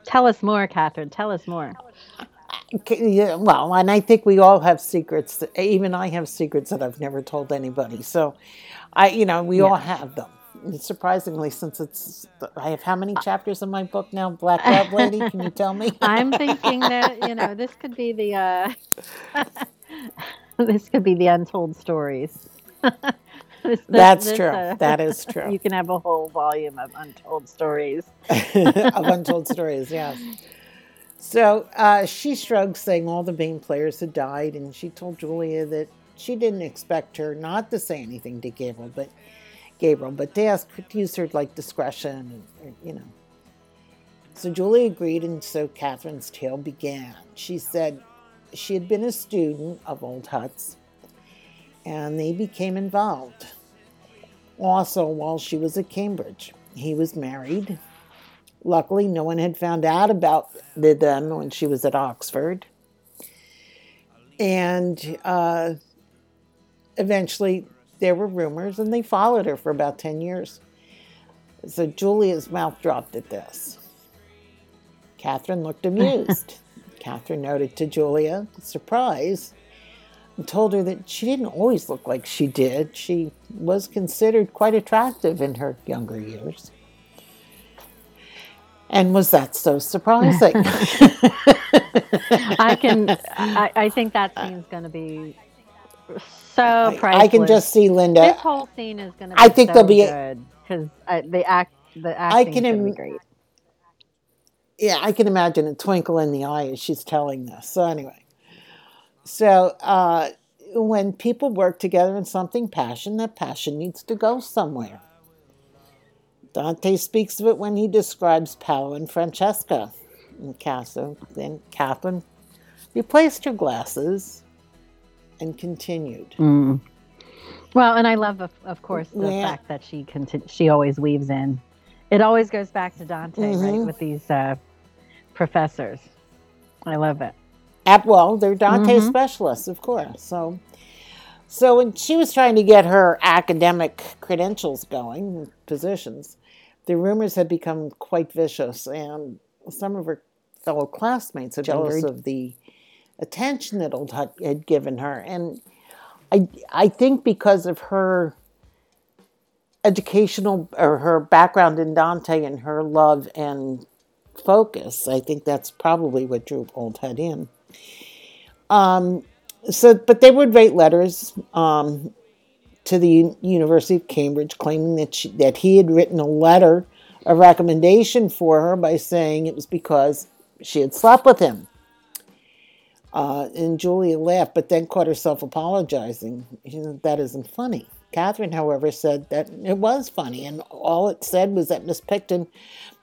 Tell us more, Catherine. Tell us more. Yeah, well, and I think we all have secrets. That, even I have secrets that I've never told anybody. So, I, you know, we all have them. And surprisingly, since it's, I have how many chapters in my book now? Black Love Lady, can you tell me? I'm thinking that you know this could be the uh, this could be the untold stories. This- That's this, true. uh, that is true. You can have a whole volume of untold stories. of untold stories, yes. So uh, she shrugged, saying all the main players had died, and she told Julia that she didn't expect her not to say anything to Gabriel, but Gabriel, but to ask to use her like discretion, you know. So Julia agreed, and so Catherine's tale began. She said she had been a student of Old Huts, and they became involved. Also, while she was at Cambridge, he was married. Luckily, no one had found out about the them when she was at Oxford. And uh, eventually, there were rumors, and they followed her for about 10 years. So Julia's mouth dropped at this. Catherine looked amused. Catherine noted to Julia, surprise, and told her that she didn't always look like she did. She was considered quite attractive in her younger years. And was that so surprising? I can. I, I think that scene's going to be so priceless. I can just see Linda. This whole scene is going to. I think so there'll be good because the act. The acting can is going to be great. yeah, I can imagine a twinkle in the eye as she's telling this. So anyway, so uh, when people work together in something passion, that passion needs to go somewhere. Dante speaks of it when he describes Paolo and Francesca. And Catherine, then Catherine replaced her glasses and continued. Mm. Well, and I love, of, of course, the Yeah. fact that she conti- she always weaves in. It always goes back to Dante, right, Mhm. with these uh, professors. I love it. At well, they're Dante Mhm. specialists, of course. So, so when she was trying to get her academic credentials going, positions, the rumors had become quite vicious, and some of her fellow classmates had jealous of the attention that Old Hut had given her, and I I think because of her educational or her background in Dante and her love and focus, I think that's probably what drew Old Hut in. Um, so, but they would write letters um, to the University of Cambridge claiming that she, that he had written a letter, a recommendation for her by saying it was because she had slept with him. Uh, and Julia laughed, but then caught herself apologizing. She said, that isn't funny. Catherine, however, said that it was funny, and all it said was that Miss Picton,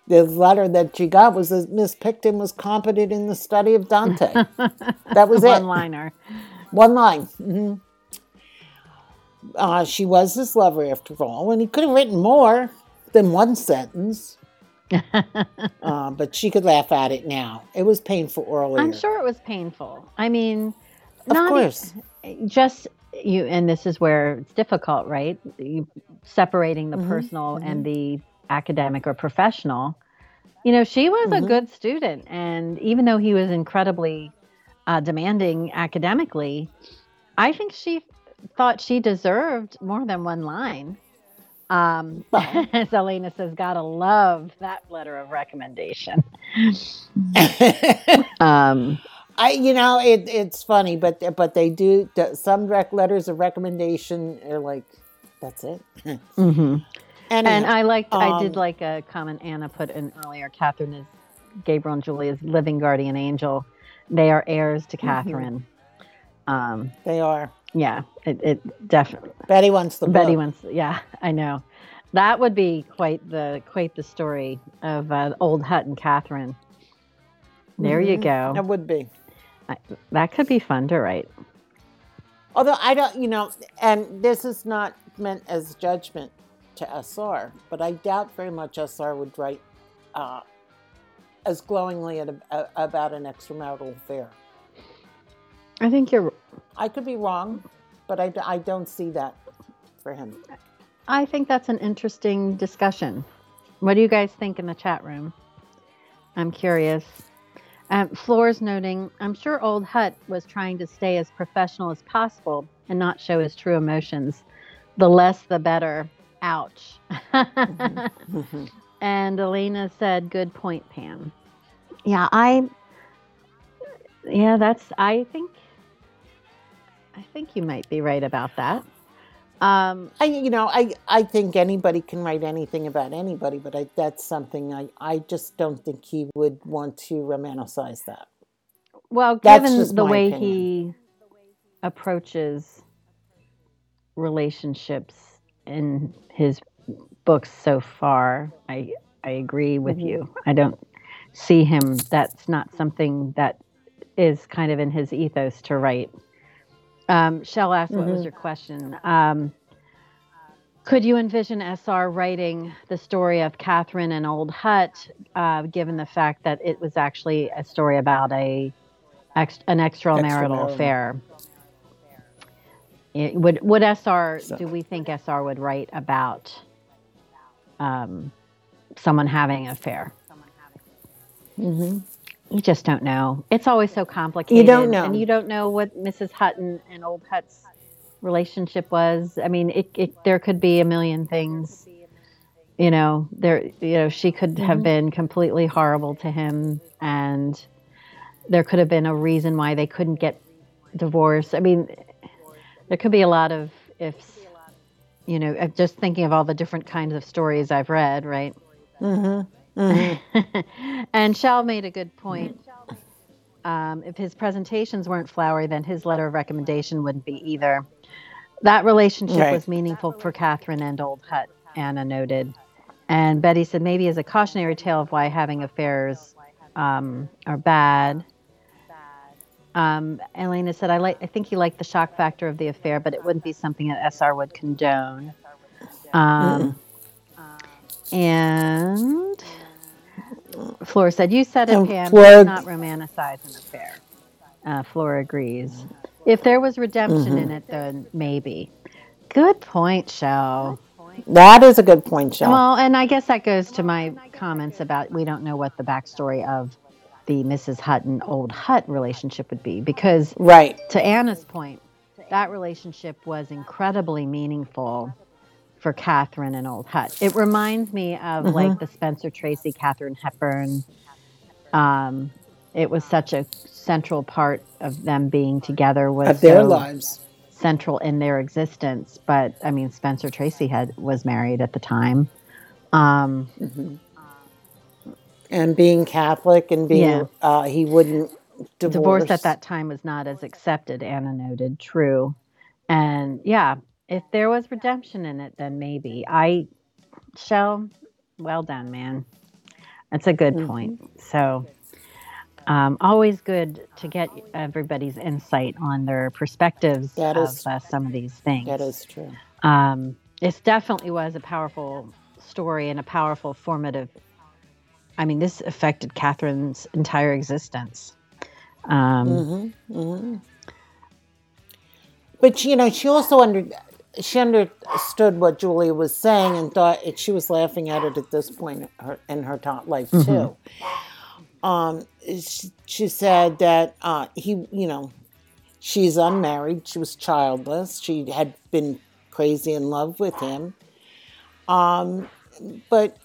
the letter that she got was that Miss Picton was competent in the study of Dante. that was it. One liner. One line. hmm Uh, she was his lover, after all, and he could have written more than one sentence. uh, but she could laugh at it now. It was painful earlier. I'm sure it was painful. I mean, Of not course. just you and this is where it's difficult right you, separating the Mhm, personal and the academic or professional you know she was a Mhm. good student and even though he was incredibly uh, demanding academically i think she thought she deserved more than one line um, Well. as Elena says, gotta love that letter of recommendation. Um, I, you know, it, it's funny, but but they do some rec letters of recommendation are like, that's it. mhm. and And I liked, I did um, like a comment Anna put in earlier. Catherine is Gabriel and Julia's living guardian angel. They are heirs to Mm-hmm. Catherine. Um, they are. Yeah, it, it definitely. Betty wants the Betty book. wants, yeah, I know. That would be quite the quite the story of uh, old Hut and Catherine. There you Mhm. go. That would be. That could be fun to write. Although I don't, you know, and this is not meant as judgment to SR, but I doubt very much SR would write uh, as glowingly at a, about an extramarital affair. I think you're. I could be wrong, but I, I don't see that for him. I think that's an interesting discussion. What do you guys think in the chat room? I'm curious. Um, Floor's noting, I'm sure Old Hut was trying to stay as professional as possible and not show his true emotions. The less, the better. Ouch. and Elena said, "Good point, Pam." Yeah, I. Yeah, that's. I think. I think you might be right about that. Um, I, you know, I, I think anybody can write anything about anybody, but I, that's something I, I just don't think he would want to romanticize that. Well, given the way opinion. he approaches relationships in his books so far, I I agree with Mhm. you. I don't see him. That's not something that is kind of in his ethos to write. Um, Shell asked, "What was Mhm. your question?" Um, could you envision SR writing the story of Catherine and Old Hut, uh, given the fact that it was actually a story about a ex- an extramarital Extramarital. affair? It, would would SR? So- Do we think SR would write about um, someone having an affair? Mm-hmm. You just don't know. It's always so complicated. You don't know. and you don't know what Mrs. Hutton and Old Hut's relationship was. I mean, it, it there could be a million things. You know, there. You know, she could have Mhm. been completely horrible to him, and there could have been a reason why they couldn't get divorced. I mean, there could be a lot of ifs. You know, just thinking of all the different kinds of stories I've read, right? Mm-hmm. Mm-hmm. and Shal made a good point. um, if his presentations weren't flowery, then his letter of recommendation wouldn't be either. That relationship Right. was meaningful for Catherine and Old Hut, Anna noted. And Betty said maybe as a cautionary tale of why having affairs um, are bad. Um, Elena said, I like. I think he liked the shock factor of the affair, but it wouldn't be something that SR would condone. Um, and Flora said, "You said it, And Pam. Flora- Let's not romanticize an affair." Uh, Flora agrees. If there was redemption in it, then maybe. Good point, Shell. That is a good point, Shell. Well, and I guess that goes to my comments about we don't know what the backstory of the Mrs. Hutton Old Hut relationship would be because right. to Anna's point, that relationship was incredibly meaningful for Catherine and Old Hut. It reminds me of like the Spencer Tracy, Katharine Hepburn. Um, it was such a central part of them being together was Of their so lives. central in their existence. But I mean, Spencer Tracy had was married at the time. Um, And being Catholic and being, Yeah. uh, he wouldn't divorce. divorce at that time was not as accepted anna noted true and yeah if there was redemption in it then maybe. I shell well done man. That's a good Mm-hmm. point. So um, always good to get everybody's insight on their perspectives That of uh, some of these things. That is true. um, it definitely was a powerful story and a powerful formative. I mean this affected catherine's entire existence. Um, But you know, she also under she understood what Julia was saying and thought it, she was laughing at it at this point in her, in her life too. Um, she, she said that uh, he, you know, she's unmarried. She was childless. She had been crazy in love with him. Um, but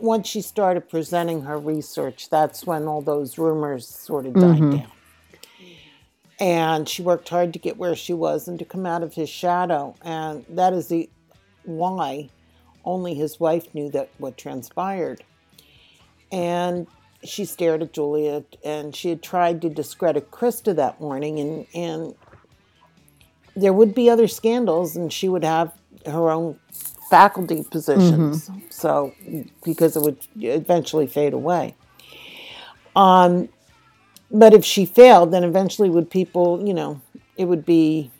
once she started presenting her research, that's when all those rumors sort of died down and she worked hard to get where she was and to come out of his shadow. And that is the why only his wife knew that what transpired. And she stared at Juliet and she had tried to discredit Christa that morning and and there would be other scandals and she would have her own faculty positions. So because it would eventually fade away. Um but if she failed, then eventually would people, you know, it would be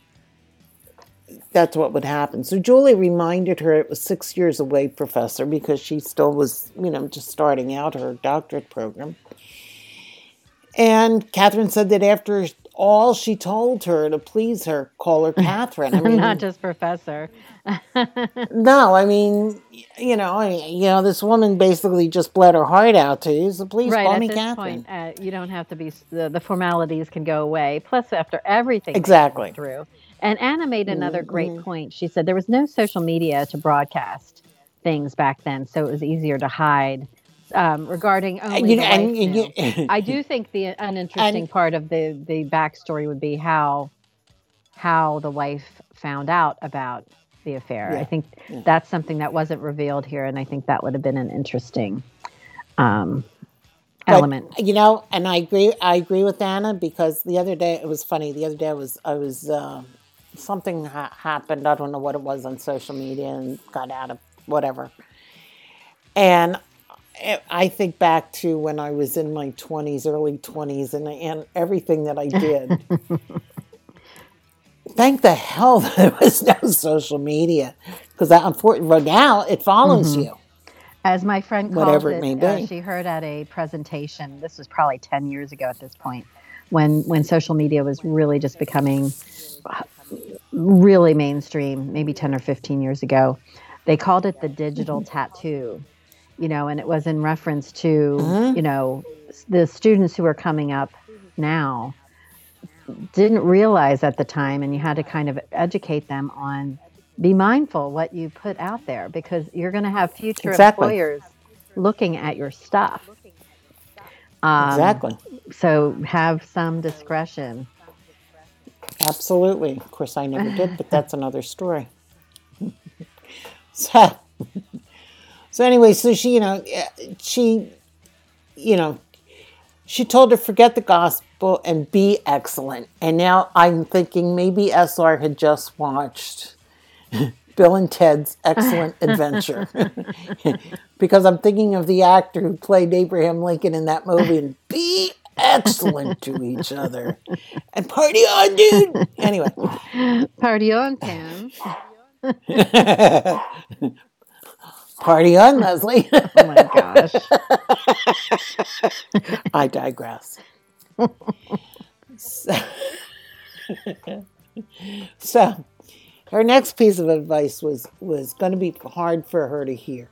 that's what would happen. So Julie reminded her it was six years away, Professor, because she still was, you know, just starting out her doctorate program. And Catherine said that after all she told her to please her, call her Catherine. I mean, not just professor. no, I mean, you know, I mean, you know, this woman basically just bled her heart out to you. So please right call me Catherine. point, uh, you don't have to be. The, the formalities can go away. Plus, after everything Exactly. through, and Anna made another great point. She said there was no social media to broadcast things back then, so it was easier to hide. Um, regarding only you the know, wife and- and you- I do think the uninteresting part of the the backstory would be how how the wife found out about the affair. I Yeah, think that's something that wasn't revealed here, and I think that would have been an interesting um, But, element. You know, and I agree. I agree with Anna because the other day it was funny. The other day I was I was uh, something ha- happened. I don't know what it was on social media and got out of whatever. And I- think back to when I was in my twenties, early twenties, and and everything that I did. Thank the hell that there was no social media because unfortunately now it follows you. As my friend calls Whatever it, it may uh, be. she heard at a presentation. This was probably ten years ago at this point, when when social media was really just becoming really mainstream. Maybe ten or fifteen years ago, they called it the digital Mm-hmm. tattoo. You know, and it was in reference to Mm-hmm. you know the students who are coming up now didn't realize at the time, and you had to kind of educate them on be mindful what you put out there because you're going to have future Exactly. employers looking at your stuff. Um, Exactly. So have some discretion. Absolutely. Of course, I never did, but that's another story. so, so anyway, so she, you know, eh, she, you know, she told her forget the gospel and be excellent. And now I'm thinking maybe SR had just watched Bill and Ted's Excellent Adventure. because I'm thinking of the actor who played Abraham Lincoln in that movie and be excellent to each other. And party on, dude. Anyway. Party on, Pam. Party on, Leslie. Oh my gosh. I digress. so, so, her next piece of advice was was going to be hard for her to hear.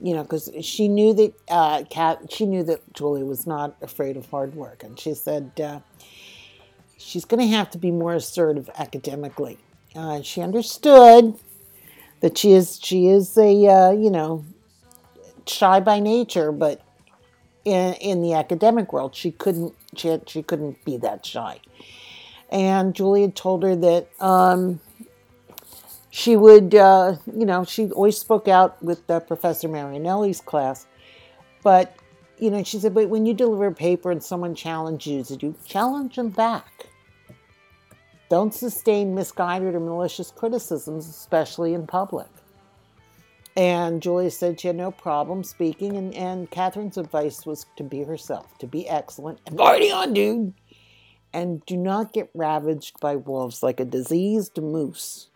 You know, because she knew that uh, Kat, she knew that Julia was not afraid of hard work, and she said uh, she's going to have to be more assertive academically. Uh, she understood that she is she is a uh, you know shy by nature, but in in the academic world, she couldn't she had, she couldn't be that shy. And Julia told her that um, she would uh, you know she always spoke out with uh, Professor Marinelli's class, but you know she said, but when you deliver a paper and someone challenges you, you challenge them back. Don't sustain misguided or malicious criticisms, especially in public. And Julia said she had no problem speaking, and, and Catherine's advice was to be herself, to be excellent, and party on, dude! And do not get ravaged by wolves like a diseased moose.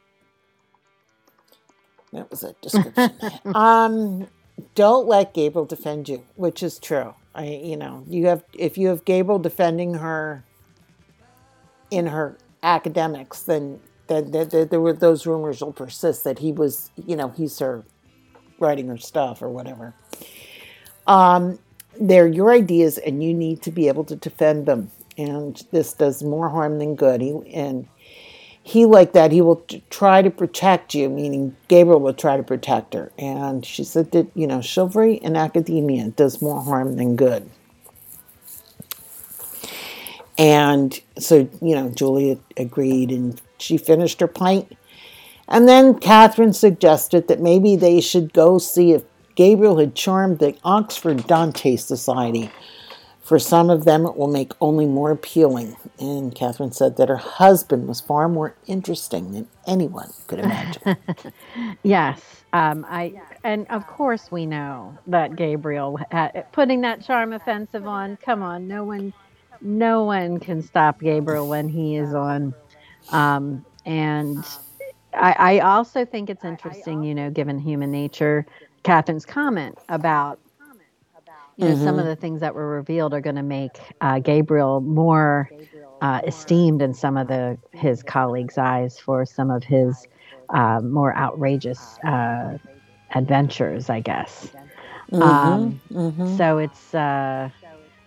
That was a description. um, don't let Gable defend you, which is true. I, you know, you have if you have Gable defending her in her academics, then then there were those rumors will persist that he was, you know, he's her writing her stuff or whatever. Um, they're your ideas, and you need to be able to defend them. And this does more harm than good. He, and he, like that, he will t- try to protect you, meaning Gabriel will try to protect her. And she said that, you know, chivalry in academia does more harm than good. And so, you know, Julia agreed and she finished her pint. And then Catherine suggested that maybe they should go see if Gabriel had charmed the Oxford Dante Society. For some of them, it will make only more appealing. And Catherine said that her husband was far more interesting than anyone could imagine. yes, um, I and of course we know that Gabriel had, putting that charm offensive on. Come on, no one no one can stop Gabriel when he is on. Um, and I, I, also think it's interesting, you know, given human nature, Catherine's comment about, you know, mm-hmm. some of the things that were revealed are going to make uh, Gabriel more uh, esteemed in some of the his colleagues' eyes for some of his uh, more outrageous uh, adventures, I guess. Mm-hmm. Um, mm-hmm. So it's uh,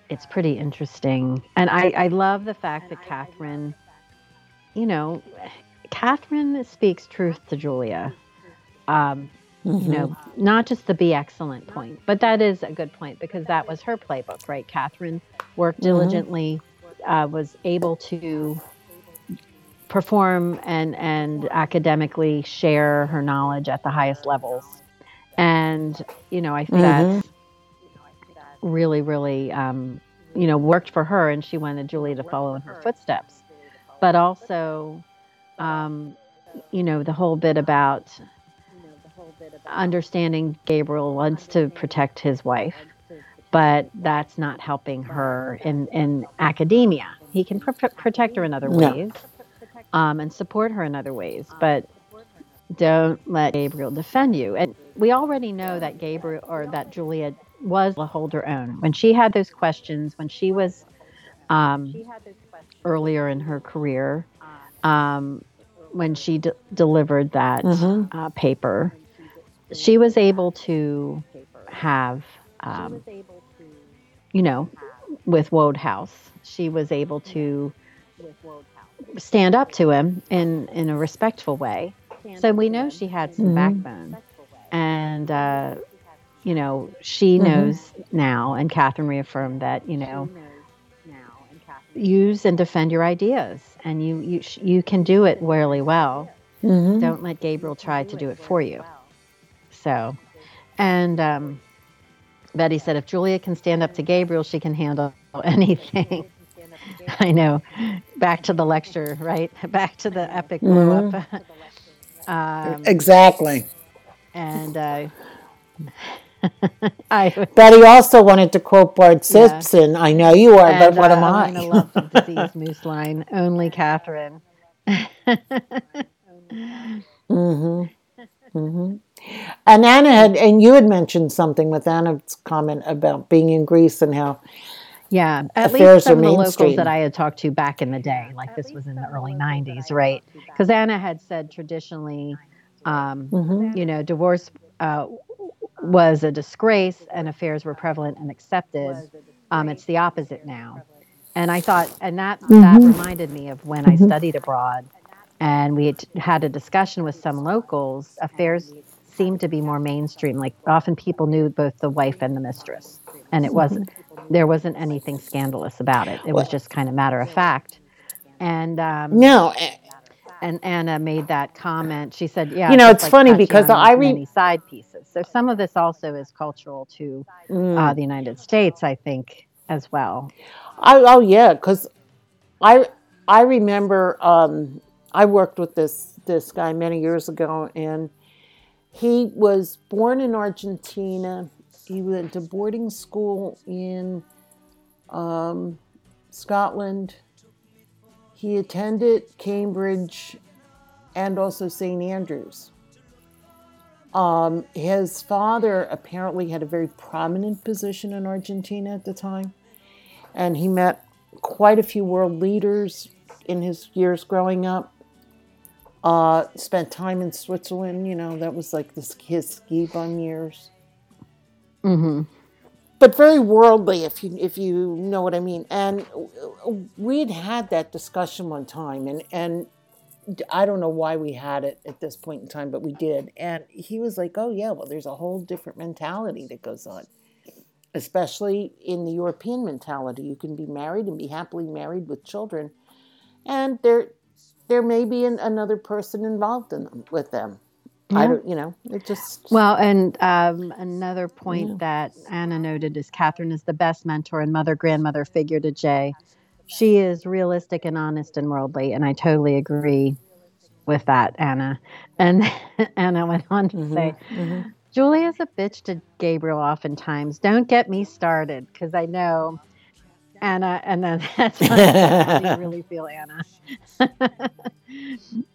it's pretty interesting. And I, I love the fact that Catherine, you know, Catherine speaks truth to Julia. Um, mm-hmm. You know, not just the be excellent point, but that is a good point because that was her playbook, right? Catherine worked mm-hmm. diligently, mm-hmm. uh, was able to perform and and academically share her knowledge at the highest levels. And you know, I think mm-hmm. that's really, really, um, you know, worked for her, and she wanted Julia to follow in her footsteps. But also, um, you know, the whole bit about understanding Gabriel wants to protect his wife, but that's not helping her in, in academia. He can pr- protect her in other ways um, and support her in other ways, but don't let Gabriel defend you. And we already know that Gabriel or that Julia was to hold her own. When she had those questions, when she was um, earlier in her career, um, when she d- delivered that mm-hmm. uh, paper, she was able to have, um, you know, with Wodehouse, she was able to stand up to him in, in a respectful way. So we know she had some mm-hmm. backbone. And, uh, you know, she mm-hmm. knows now, and Catherine reaffirmed that, you know, use and defend your ideas, and you you you can do it really well. Mm-hmm. Don't let Gabriel try to do it for you. So, and um, Betty said, if Julia can stand up to Gabriel, she can handle anything. I know. Back to the lecture, right? Back to the epic blow up. Um, Exactly. and uh, I Betty also wanted to quote Bart Yeah. Simpson. I know you are, but what uh, am I? Elena love the disease moose line. Only Catherine. Mhm, mhm. And Anna had, and you had mentioned something with Anna's comment about being in Greece and how Yeah, at least some of the locals that I had talked to back in the day, like this was in the early '90s, right? Because Anna had said traditionally, um, Mm-hmm. you know, divorce uh, was a disgrace and affairs were prevalent and accepted. Um, it's the opposite now, and I thought, and that Mm-hmm. that reminded me of when I studied abroad, and we had had a discussion with some locals. Affairs seemed to be more mainstream. Like often people knew both the wife and the mistress, and it wasn't there wasn't anything scandalous about it. It was just kind of matter of fact. And um, no, and Anna made that comment. She said, "Yeah, You know, it's like funny because I read side pieces. So some of this also is cultural to Mm. uh, the United States, I think, as well. I, oh yeah, because I I remember um, I worked with this this guy many years ago, and he was born in Argentina. He went to boarding school in um, Scotland. He attended Cambridge and also St Andrews. Um, his father apparently had a very prominent position in Argentina at the time and he met quite a few world leaders in his years growing up. Uh, spent time in Switzerland. You know, that was like this, his ski bum years. Hmm But very worldly, if you if you know what I mean. And we'd had that discussion one time, and and I don't know why we had it at this point in time, but we did. And he was like, "Oh yeah, well, there's a whole different mentality that goes on." especially in the European mentality. You can be married and be happily married with children, and there there may be an, another person involved in them with them. I don't, you know, it just Well, and um, another point that Anna noted is Catherine is the best mentor and mother grandmother figure to Jay. She is realistic and honest and worldly, and I totally agree with that, Anna. And Anna went on to say, Julia's a bitch to Gabriel oftentimes. Don't get me started because I know Anna, and then that's how you really feel, Anna.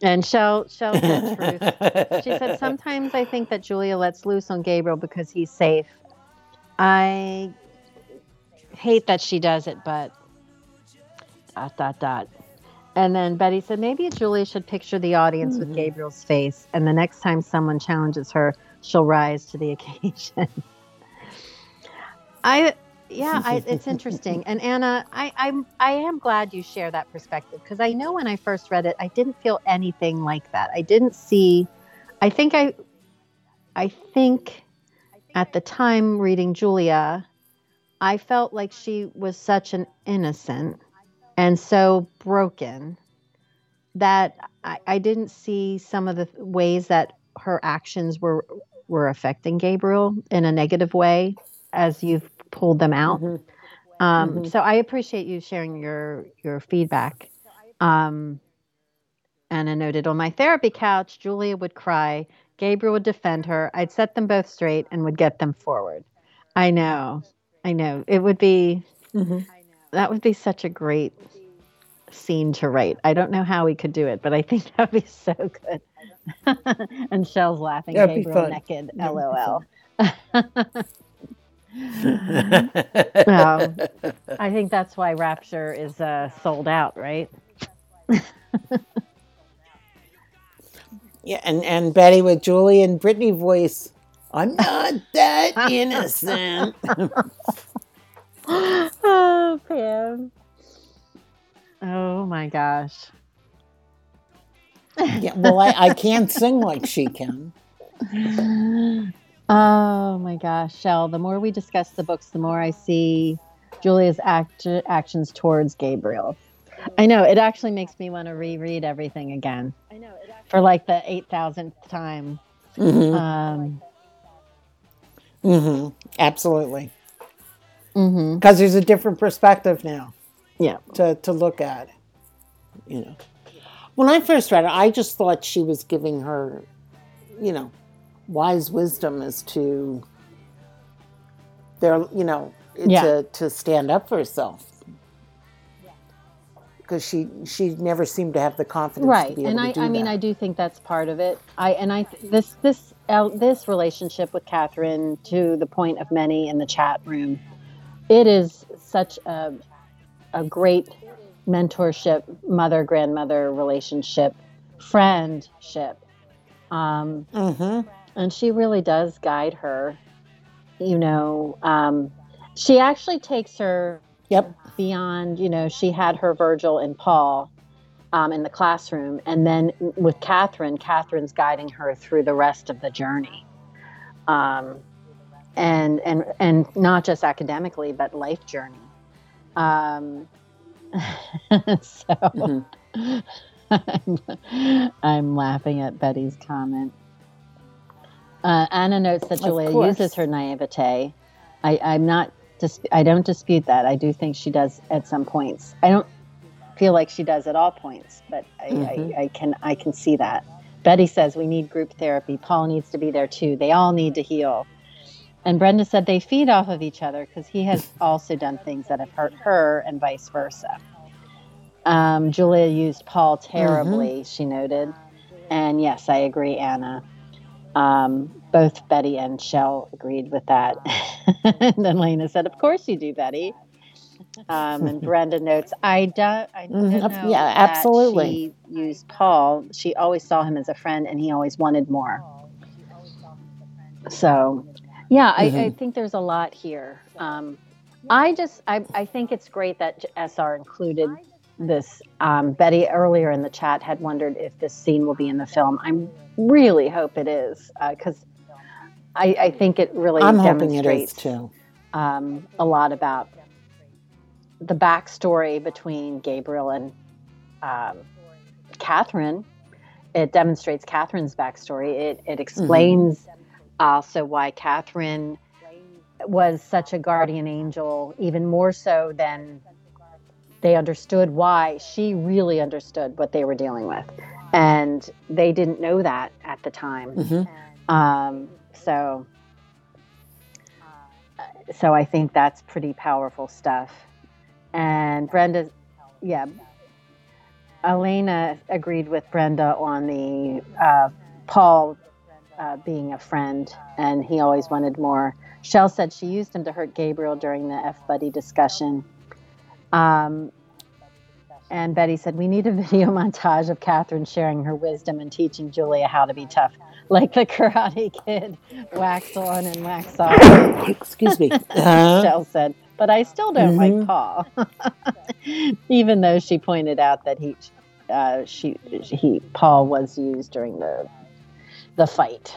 and Shell, Shell said truth. She said, Sometimes I think that Julia lets loose on Gabriel because he's safe. I hate that she does it, but dot, dot, dot. And then Betty said, Maybe Julia should picture the audience with hmm. Gabriel's face, and the next time someone challenges her, she'll rise to the occasion. I. Yeah, I, it's interesting, and Anna, I, I'm I am glad you share that perspective because I know when I first read it, I didn't feel anything like that. I didn't see. I think I, I think, at the time reading Julia, I felt like she was such an innocent and so broken that I, I didn't see some of the ways that her actions were were affecting Gabriel in a negative way as you've pulled them out. Um, So I appreciate you sharing your your feedback. Um, Anna noted on my therapy couch, Julia would cry, Gabriel would defend her. I'd set them both straight and would get them forward. I know, I know. It would be that would be such a great scene to write. I don't know how we could do it, but I think that would be so good. and Shell's laughing. That'd Gabriel naked. LOL. Um, I think that's why Rapture is uh, sold out, right? yeah, and and Betty with Julie and Brittany voice. I'm not that innocent. oh, Pam. Oh my gosh. yeah, well, I, I can't sing like she can. Oh my gosh, Shell. The more we discuss the books, the more I see Julia's act- actions towards Gabriel. I know it actually makes me want to reread everything again. I know for like the eight thousandth time. Mhm. Um, Mm-hmm. Absolutely. Mm-hmm. Because there's a different perspective now Yeah. to, to look at. You know, when I first read it, I just thought she was giving her, you know, wise wisdom is to their, you know, Yeah. to to stand up for herself. Because she she never seemed to have the confidence to right be able and to i do i mean that. i do think that's part of it i and i th- this this uh, this relationship with catherine to the point of many in the chat room it is such a a great mentorship mother grandmother relationship friendship um Mhm. And she really does guide her you know um she actually takes her Yep. beyond, you know, she had her Virgil and Paul um, in the classroom. And then with Catherine, Catherine's guiding her through the rest of the journey. Um, and, and, and not just academically, but life journey. Um, so Mhm. I'm, I'm laughing at Betty's comment. Uh, Anna notes that Julia uses her naivete. I, I'm not. Dis- I don't dispute that. I do think she does at some points. I don't feel like she does at all points, but I, Mhm. I, I can. I can see that. Betty says we need group therapy. Paul needs to be there too. They all need to heal. And Brenda said they feed off of each other because he has also done things that have hurt her and vice versa. Um, Julia used Paul terribly, she noted. And yes, I agree, Anna. Um, both Betty and Shell agreed with that. and then Lena said, Of course you do, Betty. Um, and Brenda notes, I don't, I don't Mhm, know. yeah, absolutely. She used Paul. She always saw him as a friend and he always wanted more. So, yeah, I, I Mhm. think there's a lot here. Um, I just, I, I think it's great that SR included this. Um, Betty earlier in the chat had wondered if this scene will be in the film. I really hope it is because I, I think it really I'm hoping it demonstrates too. um, a lot about the backstory between Gabriel and um, Catherine. It demonstrates Catherine's backstory. It, it explains also why Catherine was such a guardian angel, even more so than they understood why she really understood what they were dealing with. And they didn't know that at the time. Mhm. Um, so, so I think that's pretty powerful stuff. And Brenda, yeah, Elena agreed with Brenda on the uh, Paul uh, being a friend, and he always wanted more. Shell said she used him to hurt Gabriel during the F Buddy discussion. Um, and Betty said, We need a video montage of Catherine sharing her wisdom and teaching Julia how to be tough, like the Karate Kid, wax on and wax off. Excuse me. Uh, Shell said, but I still don't like Mhm. Paul, even though she pointed out that he, uh, she, he, Paul was used during the, the fight.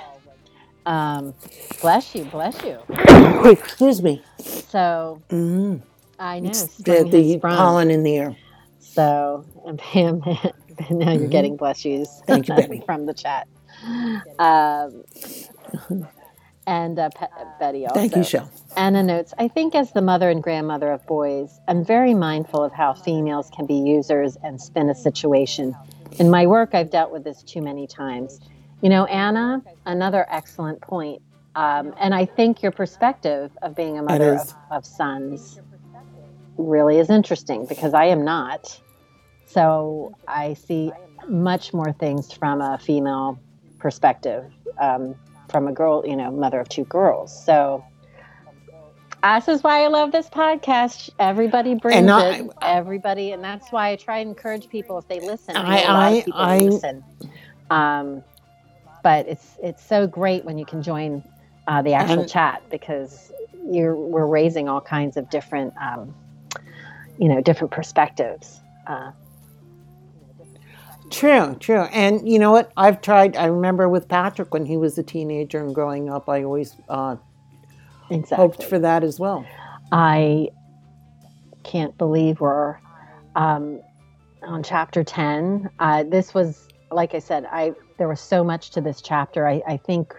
Um, bless you, bless you. excuse me. So Mhm. I know It's the, the pollen in the air. So and Pam, now you're Mhm. getting bless yous Thank you, Betty. from the chat. Um, and uh, Pe- Betty also. Thank you, Shell. Anna notes, I think as the mother and grandmother of boys, I'm very mindful of how females can be users and spin a situation. In my work, I've dealt with this too many times. You know, Anna, another excellent point. Um, and I think your perspective of being a mother of, of sons really is interesting because I am not. So I see much more things from a female perspective, um, from a girl, you know, mother of two girls. So this is why I love this podcast. Everybody brings And I- it. Everybody, and that's why I try and encourage people if they listen. I, I- know a lot I- of people I- listen. Um, but it's it's so great when you can join uh, the actual And- chat because you're we're raising all kinds of different, um, you know, different perspectives. Uh, True, true. And you know what? I've tried, I remember with Patrick when he was a teenager and growing up, I always uh, exactly. hoped for that as well. I can't believe we're um, on chapter 10. Uh, this was, like I said, I there was so much to this chapter. I, I think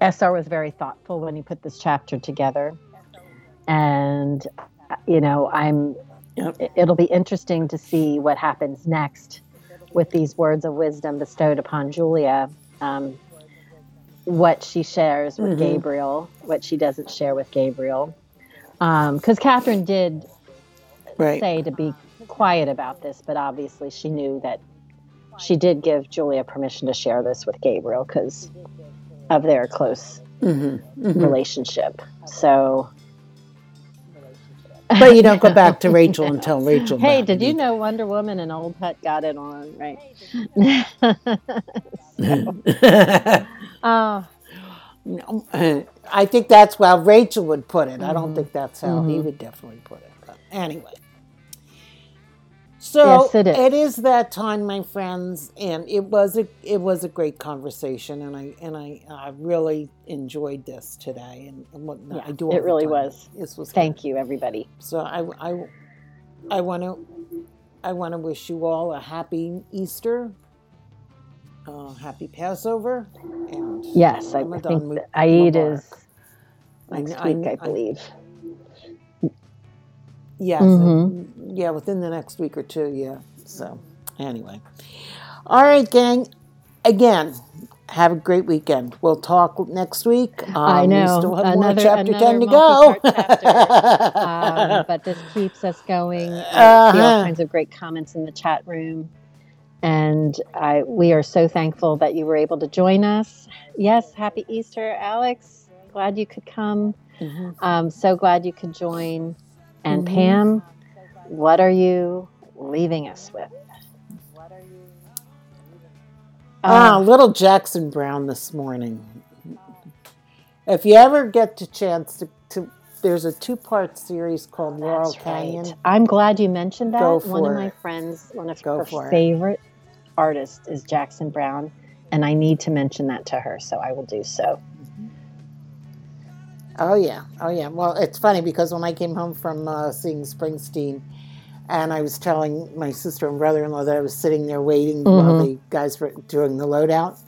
SR was very thoughtful when he put this chapter together. And, you know, I'm, Yep. it- it'll be interesting to see what happens next with these words of wisdom bestowed upon Julia. Um, what she shares with Mhm. Gabriel, what she doesn't share with Gabriel. Because Catherine did Right. say to be quiet about this, but obviously she knew that she did give Julia permission to share this with Gabriel because of their close hmm relationship. So, But you don't go back to Rachel and tell Rachel. hey, about did you know Wonder Woman and Old Hut got it on, right? oh, No, I think that's how Rachel would put it. I don't Mhm. think that's how he Mhm. would definitely put it. But anyway. So Yes, it is. it is that time, my friends, and it was a it was a great conversation, and I and I, I really enjoyed this today, and, and what Yeah, I do. it really was. This was thank you, everybody. So I I I want to I want to wish you all a happy Easter, uh, happy Passover, and Yes, I, I think Mu- that Eid is next I- week, I, I- believe. Yes, Mhm. uh, yeah, within the next week or two, yeah. So, anyway, all right, gang. Again, have a great weekend. We'll talk next week. Um, I We know. still have more Another- chapter ten to go. um, but this keeps us going. Uh-huh. all kinds of great comments in the chat room. And I, we are so thankful that you were able to join us. Yes, happy Easter, Alex. Glad you could come. Mhm. Um, so glad you could join. And Mhm. Pam, what are you leaving us with? Ah, Uh, little Jackson Browne this morning. If you ever get the chance to, to there's a two-part series called Laurel That's Canyon. right. I'm glad you mentioned that. Go one of for my friends, one of Go her for it. favorite artists is Jackson Browne, and I need to mention that to her, so I will do so. Oh yeah, oh yeah. Well, it's funny because when I came home from uh, seeing Springsteen, and I was telling my sister and brother-in-law that I was sitting there waiting while Mhm. the guys were doing the loadout,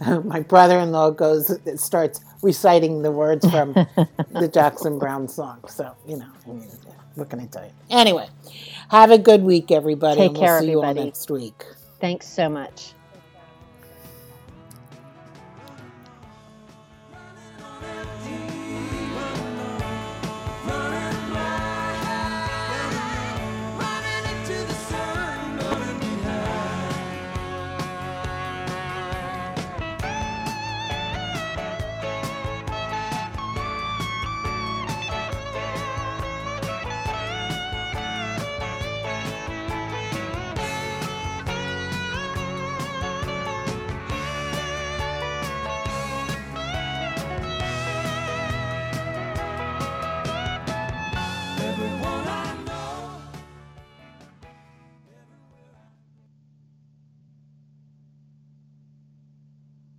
my brother-in-law goes starts reciting the words from the Jackson Browne song. So you know, I mean, what can I tell you? Anyway, have a good week, everybody. Take and we'll care, see you all everybody. next week. Thanks so much.